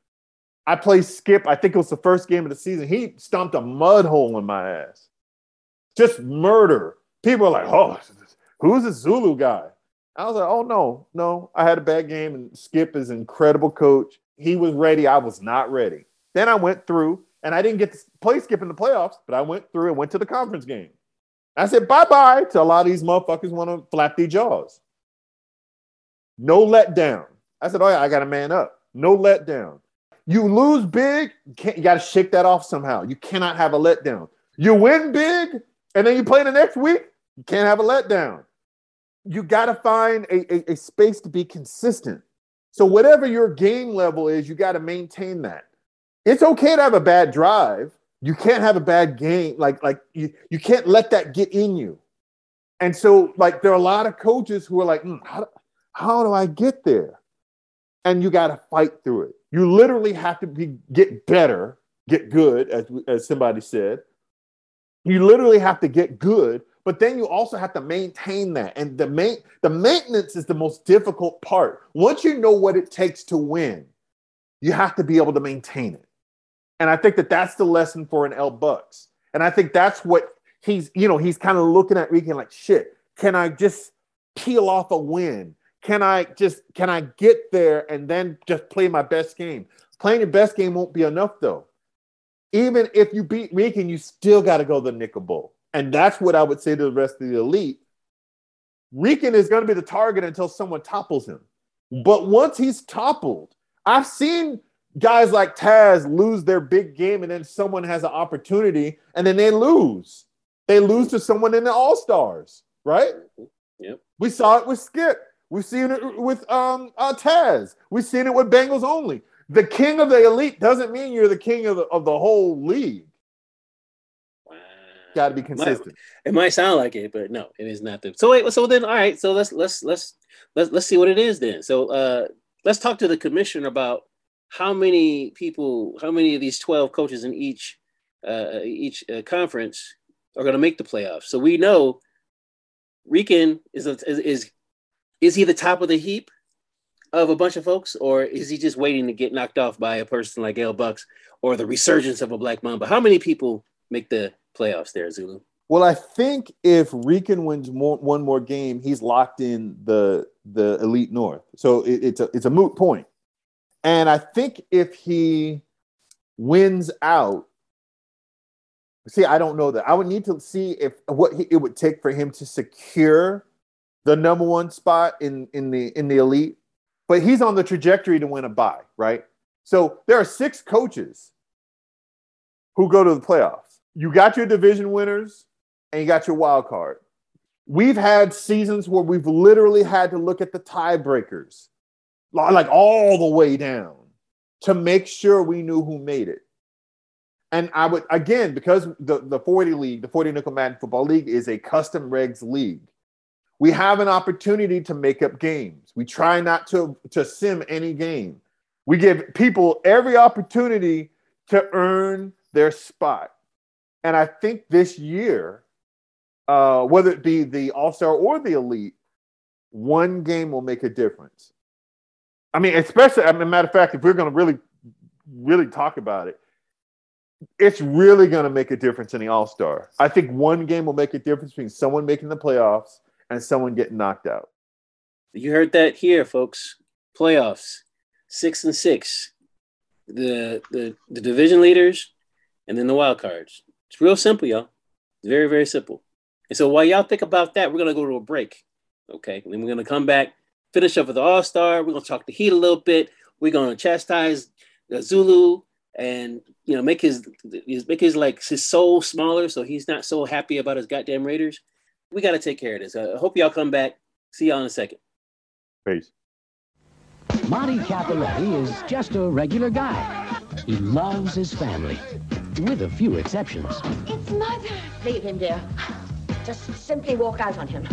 I played Skip. I think it was the first game of the season. He stomped a mud hole in my ass. Just murder. People are like, oh, who's this Zulu guy? I was like, oh no, no. I had a bad game, and Skip is an incredible coach. He was ready. I was not ready. Then I went through, and I didn't get to play Skip in the playoffs, but I went through and went to the conference game. I said bye bye to a lot of these motherfuckers want to flap their jaws. No letdown. I said, oh yeah, I got to man up. No letdown. You lose big, you, got to shake that off somehow. You cannot have a letdown. You win big, and then you play the next week, you can't have a letdown. You got to find a, a, a space to be consistent. So, whatever your game level is, you got to maintain that. It's okay to have a bad drive. You can't have a bad game. Like, like you, you can't let that get in you. And so, like, there are a lot of coaches who are like, mm, how, how do I get there? And you got to fight through it. You literally have to be get better, get good, as as somebody said. You literally have to get good, but then you also have to maintain that. And the main the maintenance is the most difficult part. Once you know what it takes to win, you have to be able to maintain it. And I think that that's the lesson for an L Bucks. And I think that's what he's, you know, he's kind of looking at Rican like, shit, can I just peel off a win? Can I just can I get there and then just play my best game? Playing your best game won't be enough though. Even if you beat Rican, you still got to go the nickel bowl. And that's what I would say to the rest of the elite. Rican is going to be the target until someone topples him. But once he's toppled, I've seen guys like Taz lose their big game and then someone has an opportunity and then they lose. They lose to someone in the All Stars, right? Yep. We saw it with Skip. We've seen it with um, uh, Taz. We've seen it with Bengals only. The king of the elite doesn't mean you're the king of the, of the whole league. Wow. Got to be consistent. It might, it might sound like it, but no, it is not. The, so wait, so then, all right. So let's let's let's let's let's see what it is then. So uh, let's talk to the commissioner about how many people, how many of these twelve coaches in each uh, each uh, conference are going to make the playoffs. So we know Rican is, a, is is is he the top of the heap of a bunch of folks, or is he just waiting to get knocked off by a person like L Bucks or the resurgence of a Black Mamba? How many people make the playoffs there, Zulu? Well, I think if Rican wins more, one more game, he's locked in the the elite north. So it, it's a it's a moot point. And I think if he wins out, see, I don't know that. I would need to see if what he, it would take for him to secure the number one spot in in the in the elite. But he's on the trajectory to win a bye, right? So there are six coaches who go to the playoffs. You got your division winners and you got your wild card. We've had seasons where we've literally had to look at the tiebreakers, like all the way down, to make sure we knew who made it. And I would again because the the 40 league, the 40 Nickel Madden Football League is a custom regs league. We have an opportunity to make up games. We try not to to sim any game. We give people every opportunity to earn their spot. And I think this year, uh, whether it be the All Star or the Elite, one game will make a difference. I mean, especially, I mean, matter of fact, if we're going to really, really talk about it, it's really going to make a difference in the All Star. I think one game will make a difference between someone making the playoffs and someone getting knocked out. You heard that here, folks. Playoffs, six and six. The the the division leaders, and then the wild cards. It's real simple, y'all. It's very very simple. And so while y'all think about that, we're gonna go to a break. Okay, and then we're gonna come back, finish up with the All Star. We're gonna talk the Heat a little bit. We're gonna chastise the Zulu and you know make his make his like his soul smaller so he's not so happy about his goddamn Raiders. We got to take care of this. I hope y'all come back. See y'all in a second. Peace. Monty Capuletti is just a regular guy. He loves his family, with a few exceptions. It's Mother. Leave him, dear. Just simply walk out on him.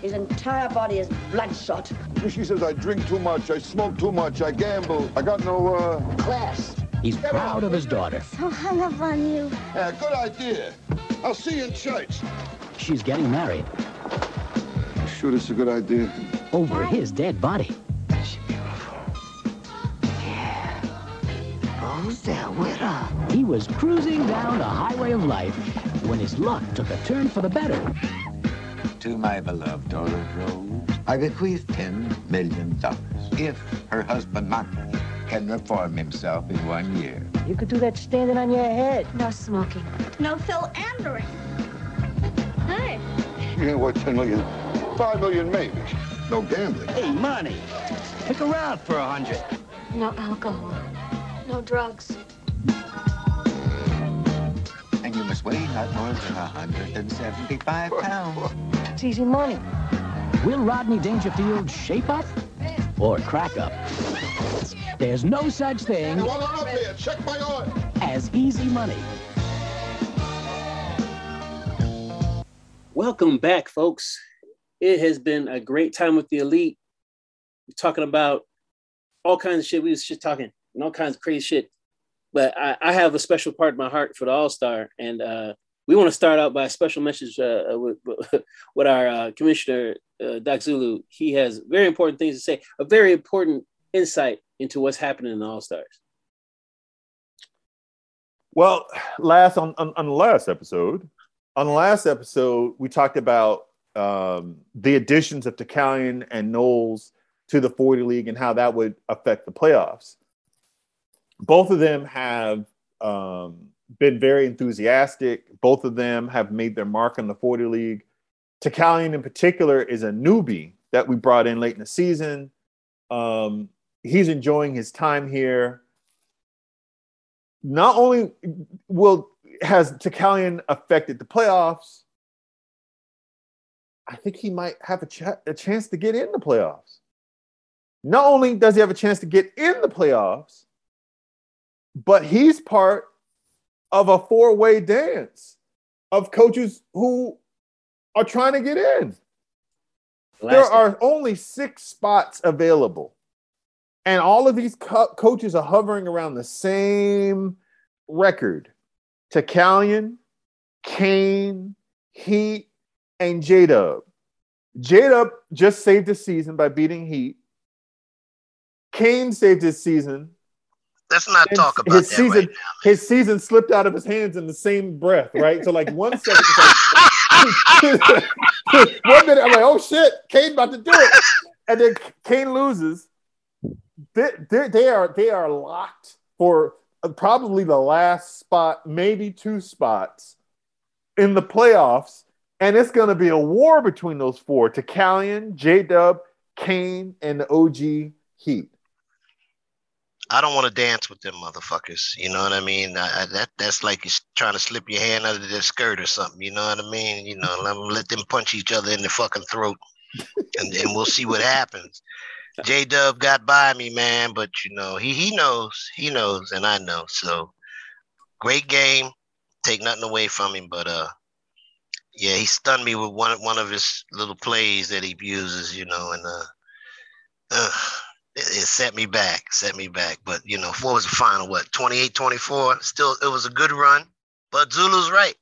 His entire body is bloodshot. She says I drink too much, I smoke too much, I gamble. I got no, uh... Class. He's proud of his daughter. So hung up on you. Yeah, good idea. I'll see you in church. She's getting married You sure this is a good idea? over his dead body. She's beautiful. Yeah. Who's there with her? He was cruising down the highway of life when his luck took a turn for the better. To my beloved daughter Rose, I bequeath ten million dollars if her husband Monty can reform himself in one year. You could do that standing on your head. No smoking. No philandering. Hey. You know what, 10 million? 5 million maybe. No gambling. Hey, money, pick around for a hundred. No alcohol. No drugs. And you must weigh not more than 175 pounds. It's easy money. Will Rodney Dangerfield shape up or crack up? There's no such thing Come on up here, check my oil. as easy money. Welcome back, folks. It has been a great time with the elite. We're talking about all kinds of shit. We was just talking and all kinds of crazy shit. But I, I have a special part in my heart for the All Star, and uh, we want to start out by a special message uh, with, with our uh, commissioner, uh, Doc Zulu. He has very important things to say, a very important insight into what's happening in the All Stars. Well, last on, on on the last episode, on the last episode, we talked about um, the additions of Tacalian and Knowles to the 40 league and how that would affect the playoffs. Both of them have um, been very enthusiastic. Both of them have made their mark on the 40 league. Tacalian, in particular, is a newbie that we brought in late in the season. Um, he's enjoying his time here. Not only will has Tacalian affected the playoffs, I think he might have a, ch- a chance to get in the playoffs. Not only does he have a chance to get in the playoffs, but he's part of a four way dance of coaches who are trying to get in. There Last- are only six spots available. And all of these co- coaches are hovering around the same record. Tacalian, Kane, Heat, and J Dub. J Dub just saved his season by beating Heat. Kane saved his season. Let's not His- talk about his season. right his season slipped out of his hands in the same breath, right? So like one second, like- one minute I'm like, oh shit, Kane about to do it, and then Kane loses. They, they, they are they are locked for Uh, probably the last spot, maybe two spots in the playoffs, and it's going to be a war between those four: Tacalian, J Dub, Kane, and the OG Heat. I don't want to dance with them motherfuckers. You know what I mean? I, I, that that's like you're trying to slip your hand under their skirt or something. You know what I mean? You know, let, 'em- let them punch each other in the fucking throat, and and we'll see what happens. J Dub got by me, man, but you know he he knows, he knows, and I know. So great game. Take nothing away from him, but uh, yeah, he stunned me with one one of his little plays that he uses. You know, and uh, uh it, it set me back, set me back. But you know, what was the final? What 28-24? Still, it was a good run. But Zulu's right.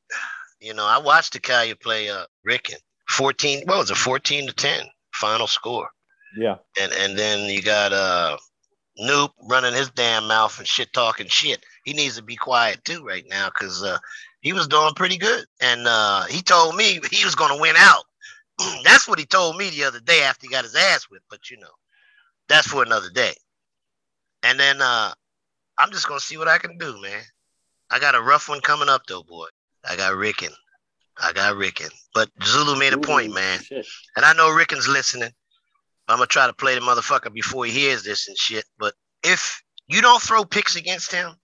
You know, I watched the Kalia play uh Ricken. 14, what was it, 14 to 10 final score. Yeah. And and then you got uh Noop running his damn mouth and shit talking shit. He needs to be quiet too right now because uh he was doing pretty good. And uh he told me he was gonna win out. That's what he told me the other day after he got his ass whipped. But you know, that's for another day. And then uh I'm just gonna see what I can do, man. I got a rough one coming up though, boy. I got Ricken. I got Ricken. But Zulu made a point, man. And I know Ricken's listening. I'm gonna try to play the motherfucker before he hears this and shit. But if you don't throw picks against him,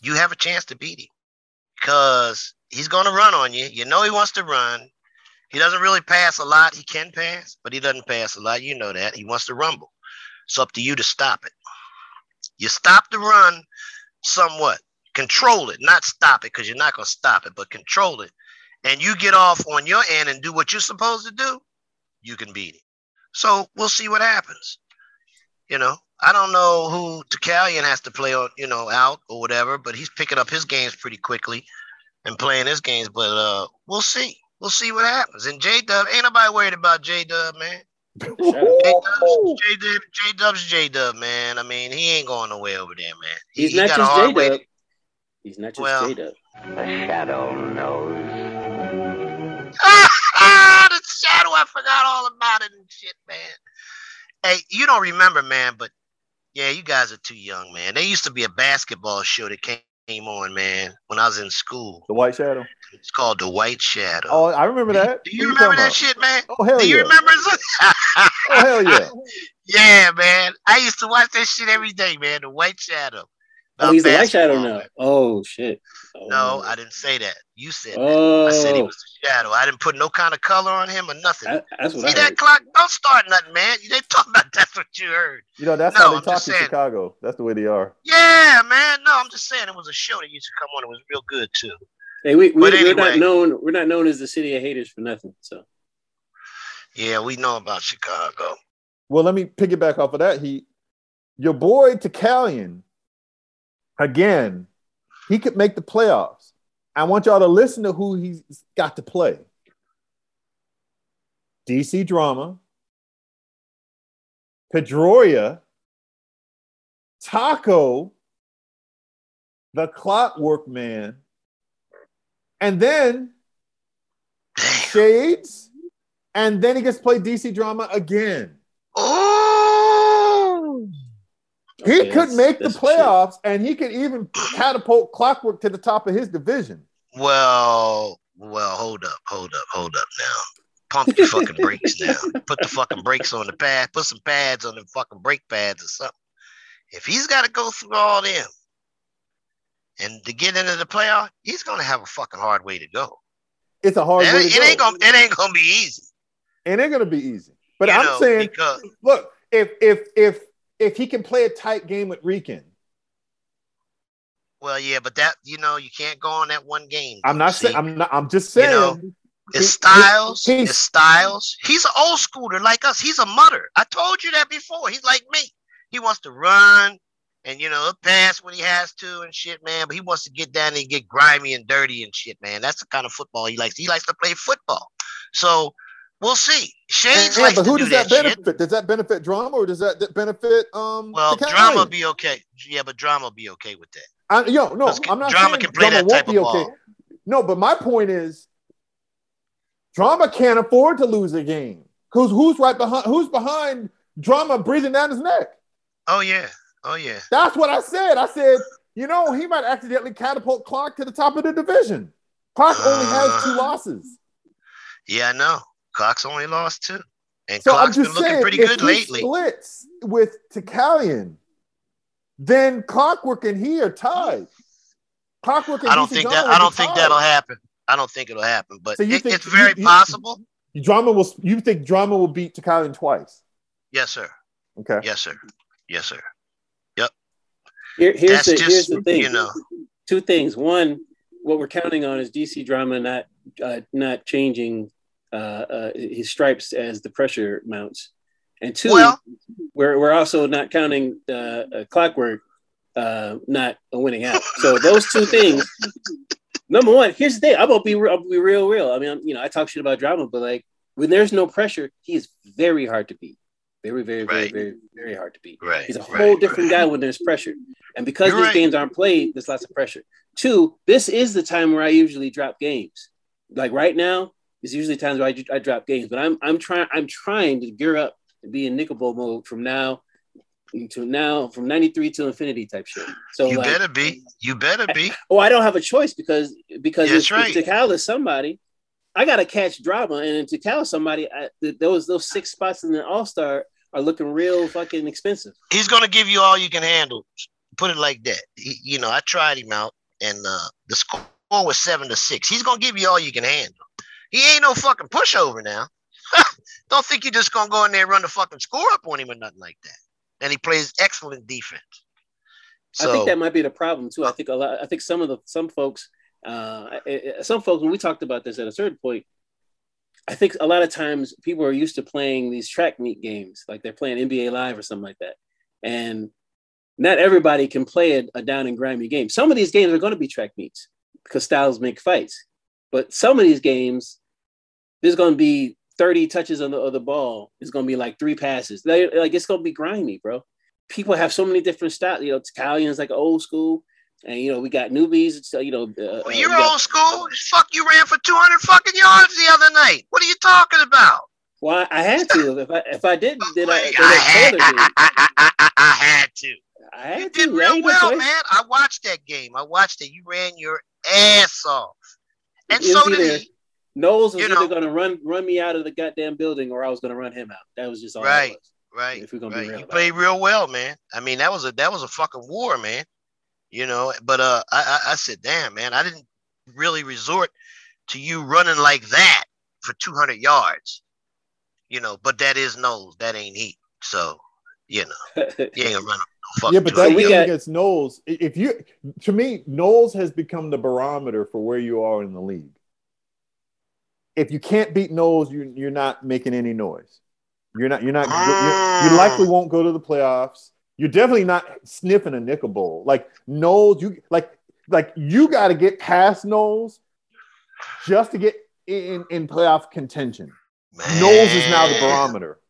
you have a chance to beat him. Because he's gonna run on you. You know he wants to run. He doesn't really pass a lot. He can pass, but he doesn't pass a lot. You know that. He wants to rumble. It's up to you to stop it. You stop the run somewhat. Control it, not stop it, because you're not gonna stop it, but control it. And you get off on your end and do what you're supposed to do, you can beat him. So we'll see what happens. You know, I don't know who Tacalian has to play on, you know, out or whatever, but he's picking up his games pretty quickly and playing his games. But uh we'll see. We'll see what happens. And J Dub, ain't nobody worried about J Dub, man. J Dub, J Dub's J Dub, man. I mean, he ain't going nowhere over there, man. He, He's he not got a just hard J Dub. He's not just Well- J Dub. The shadow knows. ah, the shadow. I forgot all about it and shit, man. Hey, you don't remember, man, but yeah, you guys are too young, man. There used to be a basketball show that came on, man, when I was in school. The White Shadow. It's called The White Shadow. Oh, I remember that. Do you remember that shit, man? Oh hell Do you yeah. remember? Oh hell yeah. yeah, man. I used to watch that shit every day, man. The White Shadow. Oh, he's the White Shadow now. man. Oh shit. Oh. No, I didn't say that. You said that. Oh, I said he oh. was a shadow. I didn't put no kind of color on him or nothing. That- that's what See I that heard. clock? Don't start nothing, man. They talking about that's what you heard. You know, that's No, how they I'm talk in saying. Chicago. That's the way they are. Yeah, man. No, I'm just saying it was a show that used to come on. It was real good too. Hey, we, we But we're not known. We're not known as the city of haters for nothing. So Yeah, we know about Chicago. Well, let me piggyback off of that. He, your boy Tacalian, again, he could make the playoffs. I want y'all to listen to who he's got to play. DC Drama, Pedroia, Taco, the Clockwork Man, and then Shades, and then he gets to play DC Drama again. Oh, He Okay, could make the playoffs, and he could even catapult Clockwork to the top of his division. well, well, hold up, hold up, hold up now. Pump your fucking brakes now. Put the fucking brakes on the pad. Put some pads on the fucking brake pads or something. If he's got to go through all them and to get into the playoff, he's gonna have a fucking hard way to go. It's a hard It, way ain't- to it go. ain't gonna, it ain't gonna be easy. It ain't gonna be easy. But You I'm know, saying, because- look, if if if if he can play a tight game with Rican, Well, yeah, but that you know you can't go on that one game. I'm not saying I'm not. I'm just You saying. know, It's Styles. he- It's Styles. He's an old schooler like us. He's a mutter. I told you that before. He's like me. He wants to run. And you know, pass when he has to and shit, man. But he wants to get down and get grimy and dirty and shit, man. That's the kind of football he likes. He likes to play football. So we'll see. Shades Yeah, likes but to who do does that, that shit. benefit? Does that benefit drama or does that benefit um? Well, drama will be okay. Yeah, but drama will be okay with that. I, yo, no, I'm not drama can play drama that type of okay. ball. No, but my point is, drama can't afford to lose a game. Cause who's right behind? Who's behind drama breathing down his neck? Oh yeah. Oh yeah. That's what I said. I said, you know, he might accidentally catapult Clark to the top of the division. Clark only has Uh. two losses. Yeah, I know. Cox only lost two. And So I'm Clark's been just looking saying, pretty good lately. splits with Takalian, then Clockwork and he are tied. Clockwork and I don't think that I don't think tied. that'll happen. I don't think it'll happen, but So you it- think it's very you- you- possible. Drama will. You think Drama will beat Takalian twice? Yes, sir. Okay. Yes, sir. Yes, sir. Yep. Here, here's That's the just, here's the thing. you know. Two things. One, what we're counting on is DC drama not uh, not changing uh, uh, his stripes as the pressure mounts, and two, Well- we're we're also not counting uh, uh, clockwork uh, not a winning out. So those two things. Number one, here's the thing. I'm gonna be real, I'll be real, real. I mean, I'm, you know, I talk shit about drama, but like when there's no pressure, he is very hard to beat. Very, very, very, Right. very, very hard to beat. Right. He's a right, whole different guy when there's pressure. And because You're these right. games aren't played, there's lots of pressure. Two, this is the time where I usually drop games. Like right now, it's usually times where I, I drop games. But I'm I'm trying I'm trying to gear up and be in nickel bowl mode from now to now from 93 to infinity type shit. So You like, better be. You better be. oh, I don't have a choice because because That's if, right. if Takal is somebody, I gotta catch drama, and if Takal is somebody, I, those those six spots in the All Star are looking real fucking expensive. He's gonna give you all you can handle. Put it like that. He, you know, I tried him out, and uh, the score was seven to six. He's gonna give you all you can handle. He ain't no fucking pushover now. Don't think you're just gonna go in there and run the fucking score up on him or nothing like that. And he plays excellent defense. So I think that might be the problem too. I think a lot. I think some of the some folks, uh, some folks when we talked about this at a certain point, I think a lot of times people are used to playing these track meet games, like they're playing NBA Live or something like that, and not everybody can play a, a down and grimy game. Some of these games are going to be track meets because styles make fights, but some of these games there's going to be 30 touches on the, of the ball. It's going to be like three passes. Like, like it's going to be grimy, bro people have so many different styles. You know, Italians like old school, and you know we got newbies. Uh, you know, uh, uh, well, you're got- old school. Fuck, you ran for 200 fucking yards the other night. What are you talking about? Well, I had to. If I if I didn't, then I, then I, had, I, to. I, I, had to. I had You did I real well, man. I watched that game. I watched it. You ran your ass off. And so did either- he. Knowles was You either know. going to run run me out of the goddamn building, or I was going to run him out. That was just all. that Right. was. Right. If we're gonna right. be real, you about played real well, man. I mean, that was a that was a fucking war, man. You know, but uh I I, I said, damn, man, I didn't really resort to you running like that for 200 yards. You know, but that is Knowles. That ain't he. So, you know, it. you ain't gonna run Yeah, but that we game got- against Knowles, if you to me, Knowles has become the barometer for where you are in the league. If you can't beat Knowles, you you're not making any noise. You're not. You're not. you're- you likely won't go to the playoffs. You're definitely not sniffing a nickel bowl. Like Knowles, you like like you got to get past Knowles just to get in in playoff contention. Knowles is now the barometer.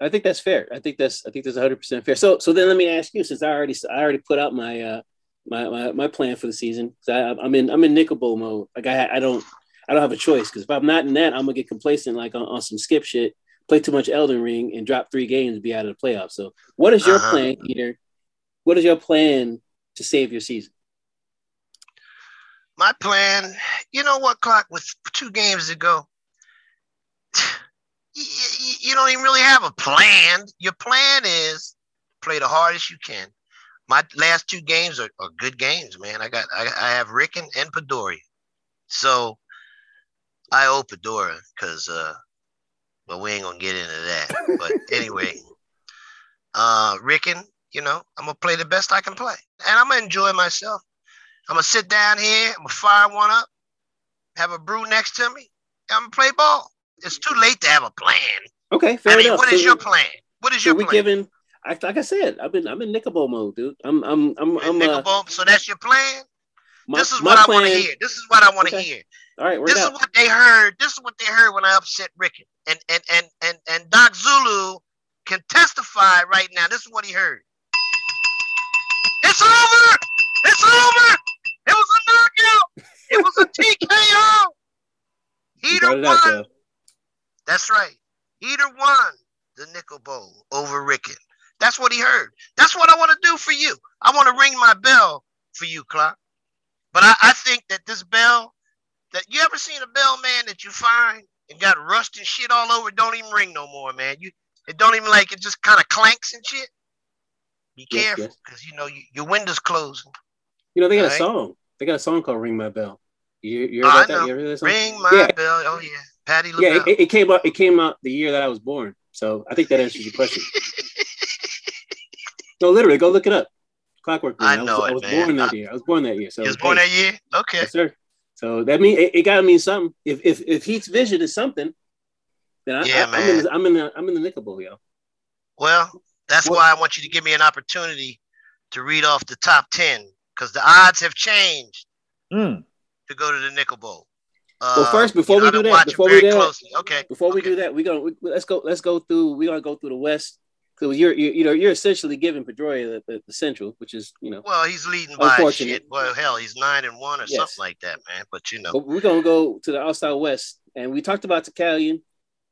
I think that's fair. I think that's I think that's 100 percent fair. So so then let me ask you, since I already I already put out my uh my my, my plan for the season. 'cause I, I'm in I'm in nickel bowl mode. Like I I don't I don't have a choice because if I'm not in that, I'm gonna get complacent like on, on some skip shit, play too much Elden Ring, and drop three games and be out of the playoffs. So what is your Uh-huh. plan, Peter? What is your plan to save your season? my plan, you know what, Clock, with two games to go, you, you, you don't even really have a plan. Your plan is play the hardest you can. My last two games are, are good games, man. I got I, I have Rickon and Pedori. So I owe Pedora because uh but we ain't gonna get into that. But anyway, uh Rickon, you know, I'm gonna play the best I can play. And I'm gonna enjoy myself. I'm gonna sit down here. I'm gonna fire one up, have a brew next to me. and I'm gonna play ball. It's too late to have a plan. Okay, fair I mean, enough. what is So- your plan? What is So your we plan? giving. Like I said, I've been I'm in Nickel Bowl mode, dude. I'm I'm I'm I'm uh, so that's your plan. My- this is what I want to hear. This is what I want to Okay. hear. All right, This it is out. what they heard. This is what they heard when I upset Rickon. And and and and and Doc Zulu can testify right now. This is what he heard. It's over. It's over. It was a knockout. It was a TKO. Heater out, won. That's right. Heater won the Nickel Bowl over Rickon. That's what he heard. That's what I want to do for you. I want to ring my bell for you, Clark. But I, I think that this bell, that you ever seen a bell, man, that you find and got rust and shit all over, don't even ring no more, man. You it don't even like it just kind of clanks and shit. Be Yes, careful, yes. because you know you, your window's closing. You know they got a song. They got a song called "Ring My Bell." You, you heard oh, about that? You heard that song? Ring my Yeah. bell. Oh yeah, Patty Yeah, it, it came out. It came out the year that I was born. So I think that answers your question. no, literally, go look it up. Clockwork. Man. I know was, it, I was man. born that I- year. I was born that year. So you was born hey, that year? Okay. Yes, sir. So that mean it, it gotta mean something. If if if Heat's vision is something, then I, Yeah, I, I'm in man. the I'm in the I'm in the Nickel Bowl, yo. Well, that's why I want you to give me an opportunity to read off the top 10 because the odds have changed Mm. to go to the Nickel Bowl. Well, Uh, first, before you know, we do that, before we do that, closely. Okay. Before we do that, we gonna we, let's go let's go through. We're gonna go through the West because you're, you're you know you're essentially giving Pedroia the, the, the Central, which is you know. Well, he's leading by shit. Well, hell, he's nine and one or Yes. something like that, man. But you know, But we're gonna go to the outside West, and we talked about Tacalian,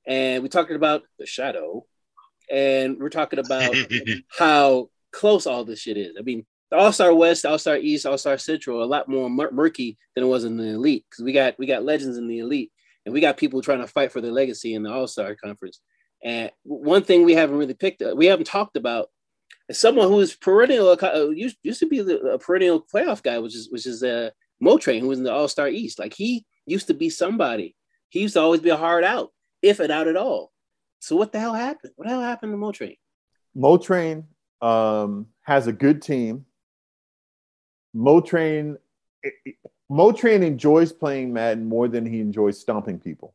and we talked about the Shadow, and we're talking about how close all this shit is. I mean, the All Star West, All Star East, All Star Central, a lot more mur- murky than it was in the Elite because we got we got legends in the Elite, and we got people trying to fight for their legacy in the All Star Conference. And one thing we haven't really picked, we haven't talked about, is someone who is perennial, uh, used, used to be a perennial playoff guy, which is which is uh, Motrain, who was in the All Star East. Like he used to be somebody. He used to always be a hard out, if an out at all. So what the hell happened? What the hell happened to Motrain? Motrain um, has a good team. Motrain Motrain enjoys playing Madden more than he enjoys stomping people.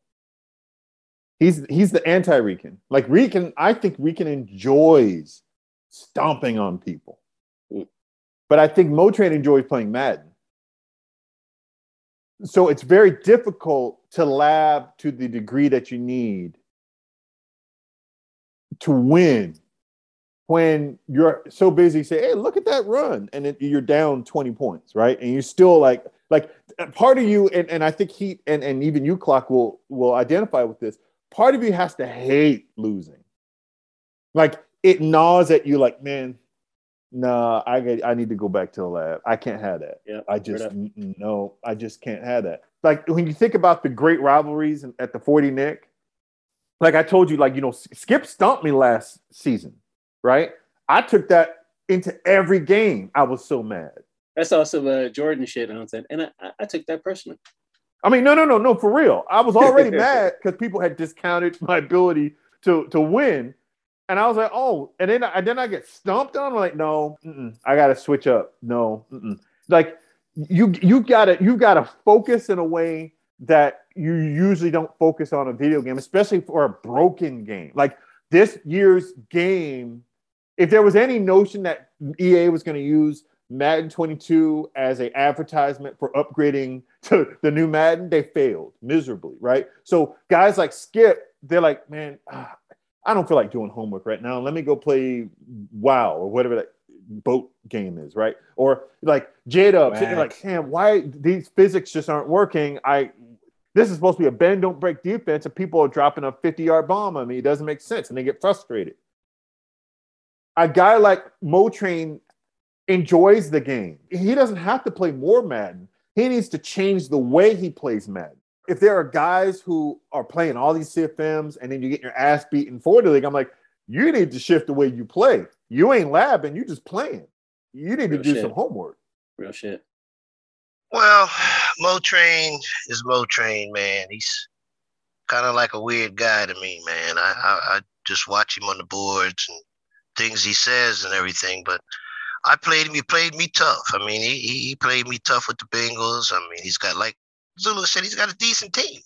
He's he's the anti-Rican. Like Rican, I think Rican enjoys stomping on people. But I think Motrain enjoys playing Madden. So it's very difficult to lab to the degree that you need to win when you're so busy say hey look at that run and it, you're down 20 points right and you're still like like part of you and, and i think he and, and even you clock will will identify with this part of you has to hate losing like it gnaws at you like man nah i get, i need to go back to the lab i can't have that yeah i just no i just can't have that like when you think about the great rivalries at the 40 nick like i told you like you know skip stumped me last season right? I took that into every game. I was so mad. That's also some uh, Jordan shit on that, and I, I took that personally. I mean, no, no, no, no, for real. I was already mad because people had discounted my ability to to win, and I was like, oh, and then I then I get stumped on. I'm like, no, I got to switch up. No, mm-mm. like you you gotta you gotta focus in a way that you usually don't focus on a video game, especially for a broken game. Like this year's game if there was any notion that EA was going to use Madden 22 as a advertisement for upgrading to the new Madden, they failed miserably, right? So guys like Skip, they're like, man, ah, I don't feel like doing homework right now. Let me go play WoW or whatever that boat game is, right? Or like J Dub, like, damn, why these physics just aren't working? I this is supposed to be a bend don't break defense, and people are dropping a 50 yard bomb on me. It doesn't make sense, and they get frustrated a guy like Motrain enjoys the game. He doesn't have to play more Madden. He needs to change the way he plays Madden. If there are guys who are playing all these CFMs and then you get your ass beaten for the league, I'm like, you need to shift the way you play. You ain't labbing, you just playing. You need Real to do shit. some homework. Real shit. well, Mo Train is Mo Train, man. He's kind of like a weird guy to me, man. I, I I just watch him on the boards and things he says and everything, but I played him. He played me tough. I mean, he he played me tough with the Bengals. I mean, he's got like Zulu said, he's got a decent team,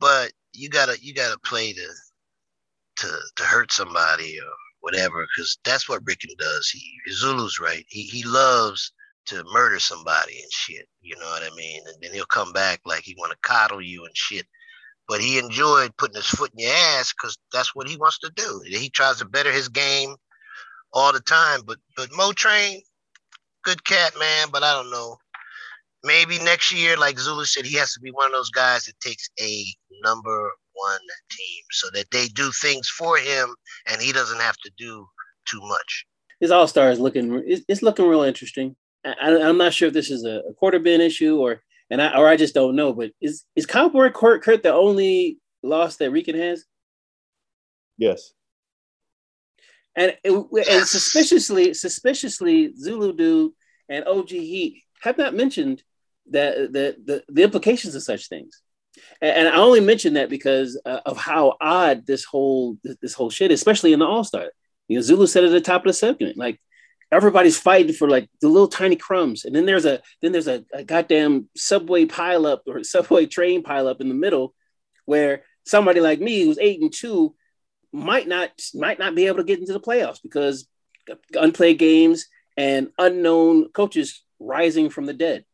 but you gotta you gotta play to to to hurt somebody or whatever, because that's what Rickon does. He Zulu's right. He he loves to murder somebody and shit. You know what I mean? And then he'll come back like he want to coddle you and shit. But he enjoyed putting his foot in your ass because that's what he wants to do. He tries to better his game all the time. But but Mo Train, good cat, man. But I don't know. Maybe next year, like Zulu said, he has to be one of those guys that takes a number one team so that they do things for him and he doesn't have to do too much. His All Star is looking it's, it's, looking real interesting. I, am not sure if this is a, a quarter bin issue or and I or I just don't know. But is is Cowboy Kurt, Kurt the only loss that Rican has? Yes. And and suspiciously, suspiciously, Zulu Dude and OG Heat have not mentioned that the, the the implications of such things. And, I only mention that because uh, of how odd this whole this whole shit, especially in the All Star. You know, Zulu said at the top of the segment, like everybody's fighting for like the little tiny crumbs, and then there's a then there's a, a goddamn subway pileup or subway train pileup in the middle, where somebody like me who's eight and two might not might not be able to get into the playoffs because unplayed games and unknown coaches rising from the dead.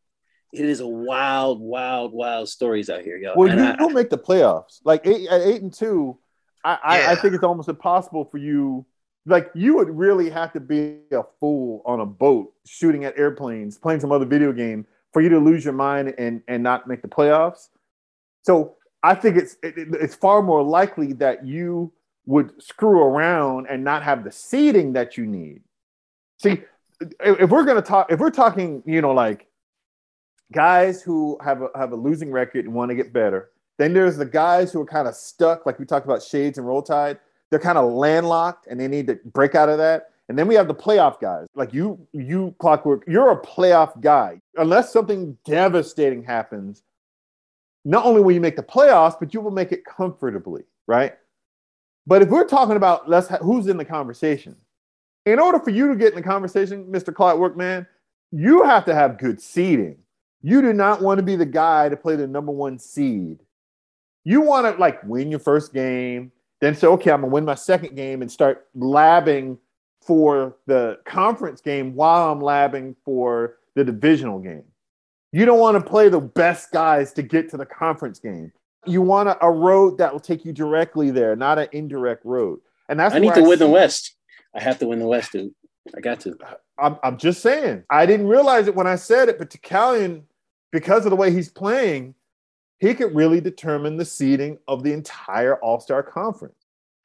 It is a wild, wild, wild stories out here, y'all. Well, and you don't make the playoffs. Like eight, at eight and two, I, yeah. I, I think it's almost impossible for you like you would really have to be a fool on a boat shooting at airplanes, playing some other video game for you to lose your mind and and not make the playoffs. So I think it's it, it's far more likely that you would screw around and not have the seeding that you need. See, if we're gonna talk, if we're talking, you know, like guys who have a, have a losing record and want to get better, then there's the guys who are kind of stuck, like we talked about Shades and Roll Tide they're kind of landlocked and they need to break out of that. And then we have the playoff guys. Like you, you clockwork, you're a playoff guy. Unless something devastating happens, not only will you make the playoffs, but you will make it comfortably, right? But if we're talking about let's ha- who's in the conversation, in order for you to get in the conversation, Mr. Clockwork Man, you have to have good seeding. You do not want to be the guy to play the number one seed. You want to like win your first game, then say, okay, I'm gonna win my second game and start labbing for the conference game while I'm labbing for the divisional game. You don't want to play the best guys to get to the conference game. You want a, a road that will take you directly there, not an indirect road. And that's I need to I win the West. I have to win the West, dude. I got to. I'm, I'm just saying. I didn't realize it when I said it, but Tchalian, because of the way he's playing, he could really determine the seeding of the entire All Star conference.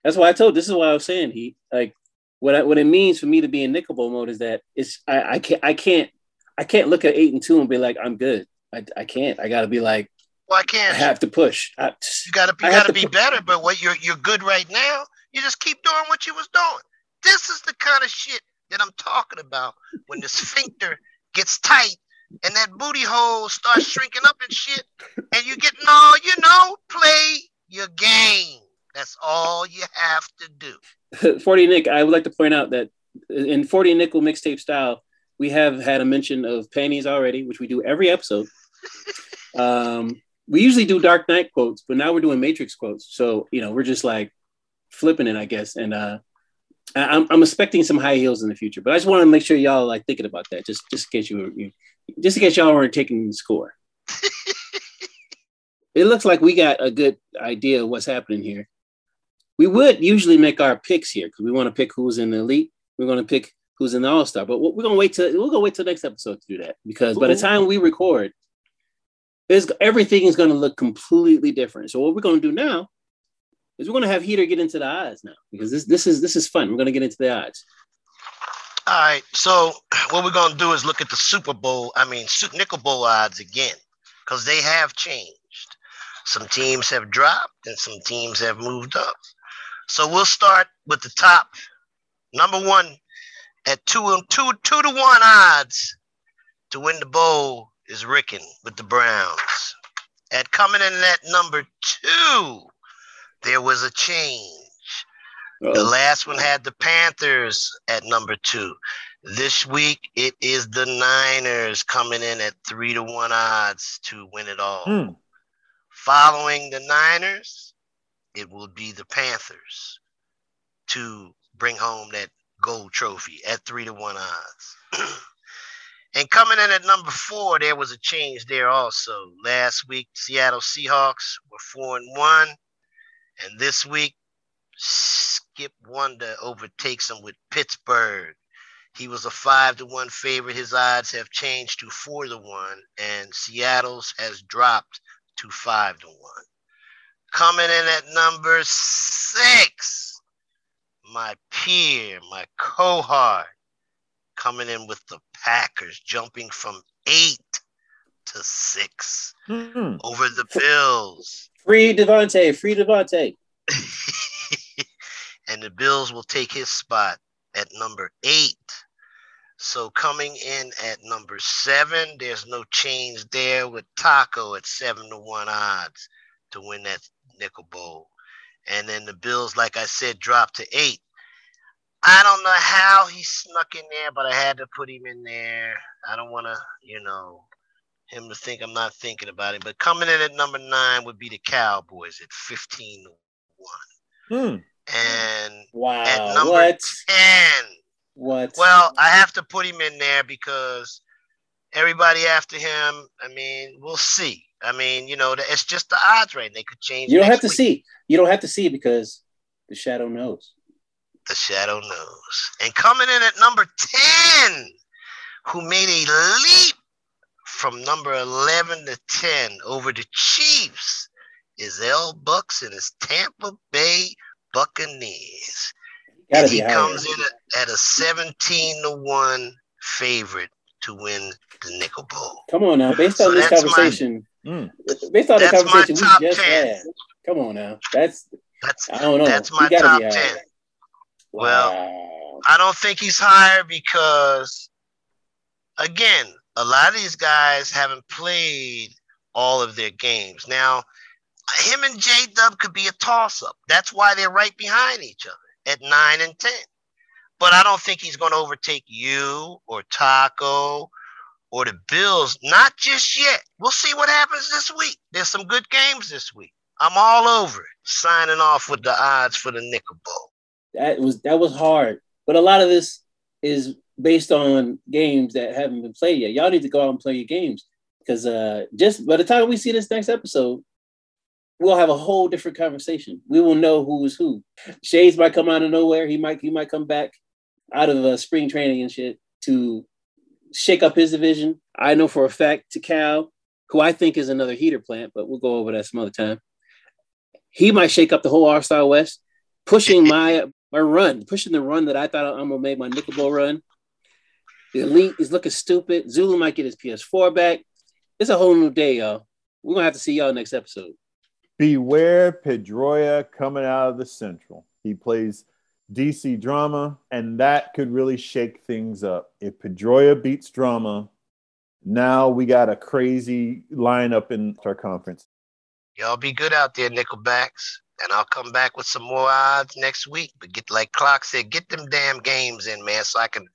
That's why I told. This is why I was saying he like what I, what it means for me to be in nickel bowl mode is that it's I, I can't I can't I can't look at eight and two and be like I'm good. I, I can't. I got to be like. I can't. I have to push. I, you got to you got to be better. But what you're you're good right now. You just keep doing what you was doing. This is the kind of shit that I'm talking about when the sphincter gets tight and that booty hole starts shrinking up and shit, and you get no, you know, play your game. That's all you have to do. 40 Nick, I would like to point out that in 40 Nickel mixtape style, we have had a mention of panties already, which we do every episode. um, we usually do Dark Knight quotes, but now we're doing Matrix quotes. So, you know, we're just like flipping it, I guess. And uh, I'm, I'm expecting some high heels in the future, but I just want to make sure y'all like thinking about that, just just in case you, you just in case y'all weren't taking the score. it looks like we got a good idea of what's happening here. We would usually make our picks here because we want to pick who's in the elite. We're going to pick who's in the All Star, but we're going to wait till we're to wait till next episode to do that because by the time we record, is everything is going to look completely different. So what we're going to do now is we're going to have Heater get into the odds now because this this is this is fun. We're going to get into the odds. All right. So what we're going to do is look at the Super Bowl. I mean, Nickel Bowl odds again because they have changed. Some teams have dropped and some teams have moved up. So we'll start with the top. Number one at two, two, two to one odds to win the bowl is Rickon with the Browns. At coming in at number two, there was a change. Uh-oh. The last one had the Panthers at number two. This week it is the Niners coming in at three to one odds to win it all. Mm. Following the Niners, it will be the Panthers to bring home that gold trophy at three to one odds. and coming in at number four, there was a change there also. Last week, Seattle Seahawks were four and one, and this week, Skip Wonder overtakes them with Pittsburgh. He was a five to one favorite. His odds have changed to four to one, and Seattle's has dropped to five to one. Coming in at number six, my peer, my cohort, coming in with the Packers, jumping from eight to 6 Mm-hmm. over the Bills. Free Devontae, free Devontae. and the Bills will take his spot at number eight. So coming in at number seven, there's no change there with Taco at seven to one odds to win that nickel bowl. And then the Bills, like I said, drop to eight. I don't know how he snuck in there, but I had to put him in there. I don't want to, you know, him to think I'm not thinking about him. But coming in at number nine would be the Cowboys at 15 to 1. Hmm. And Wow. at number what? 10, What? well, I have to put him in there because everybody after him, I mean, we'll see. I mean, you know, it's just the odds right. They could change. you don't have to week. see. You don't have to see because the shadow knows. The shadow knows. And coming in at number 10, who made a leap from number 11 to 10 over the Chiefs, is L. Bucks and his Tampa Bay Buccaneers. And he comes in at, at a 17 to 1 favorite to win the Nickel Bowl. Come on now. Based So on this that's my- conversation, Mm. based on the conversation we just 10. had, come on now. That's That's I don't know. That's my top be 10. Well, Wow. I don't think he's higher because, again, a lot of these guys haven't played all of their games. Now, him and J Dub could be a toss up. That's why they're right behind each other at nine and 10. But I don't think he's going to overtake you or Taco or the Bills. Not just yet. We'll see what happens this week. There's some good games this week. I'm all over it. Signing off with the odds for the Nickel Bowl. That was that was hard. But a lot of this is based on games that haven't been played yet. Y'all need to go out and play your games because uh, just by the time we see this next episode, we'll have a whole different conversation. We will know who is who. Shades might come out of nowhere. He might he might come back out of uh, spring training and shit to shake up his division. I know for a fact to Cal, who I think is another heater plant, but we'll go over that some other time. He might shake up the whole R Star West, pushing my my run, pushing the run that I thought I'm gonna make my nickel bowl run. The elite is looking stupid. Zulu might get his PS4 back. It's a whole new day, y'all. We're gonna have to see y'all next episode. Beware Pedroia coming out of the Central. He plays DC Drama, and that could really shake things up. If Pedroia beats Drama, now we got a crazy lineup in our conference. Y'all be good out there, Nickelbacks. And I'll come back with some more odds next week. But get like Clock said, get them damn games in, man, so I can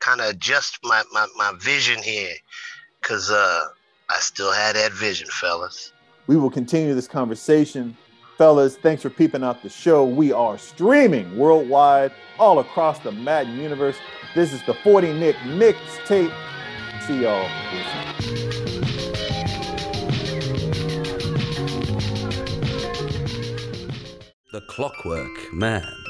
kind of adjust my, my, my vision here. Cause uh I still had that vision, fellas. We will continue this conversation. Fellas, thanks for peeping out the show. We are streaming worldwide, all across the Madden universe. This is the 40 Nick mixtape. See y'all. The Clockwork Man.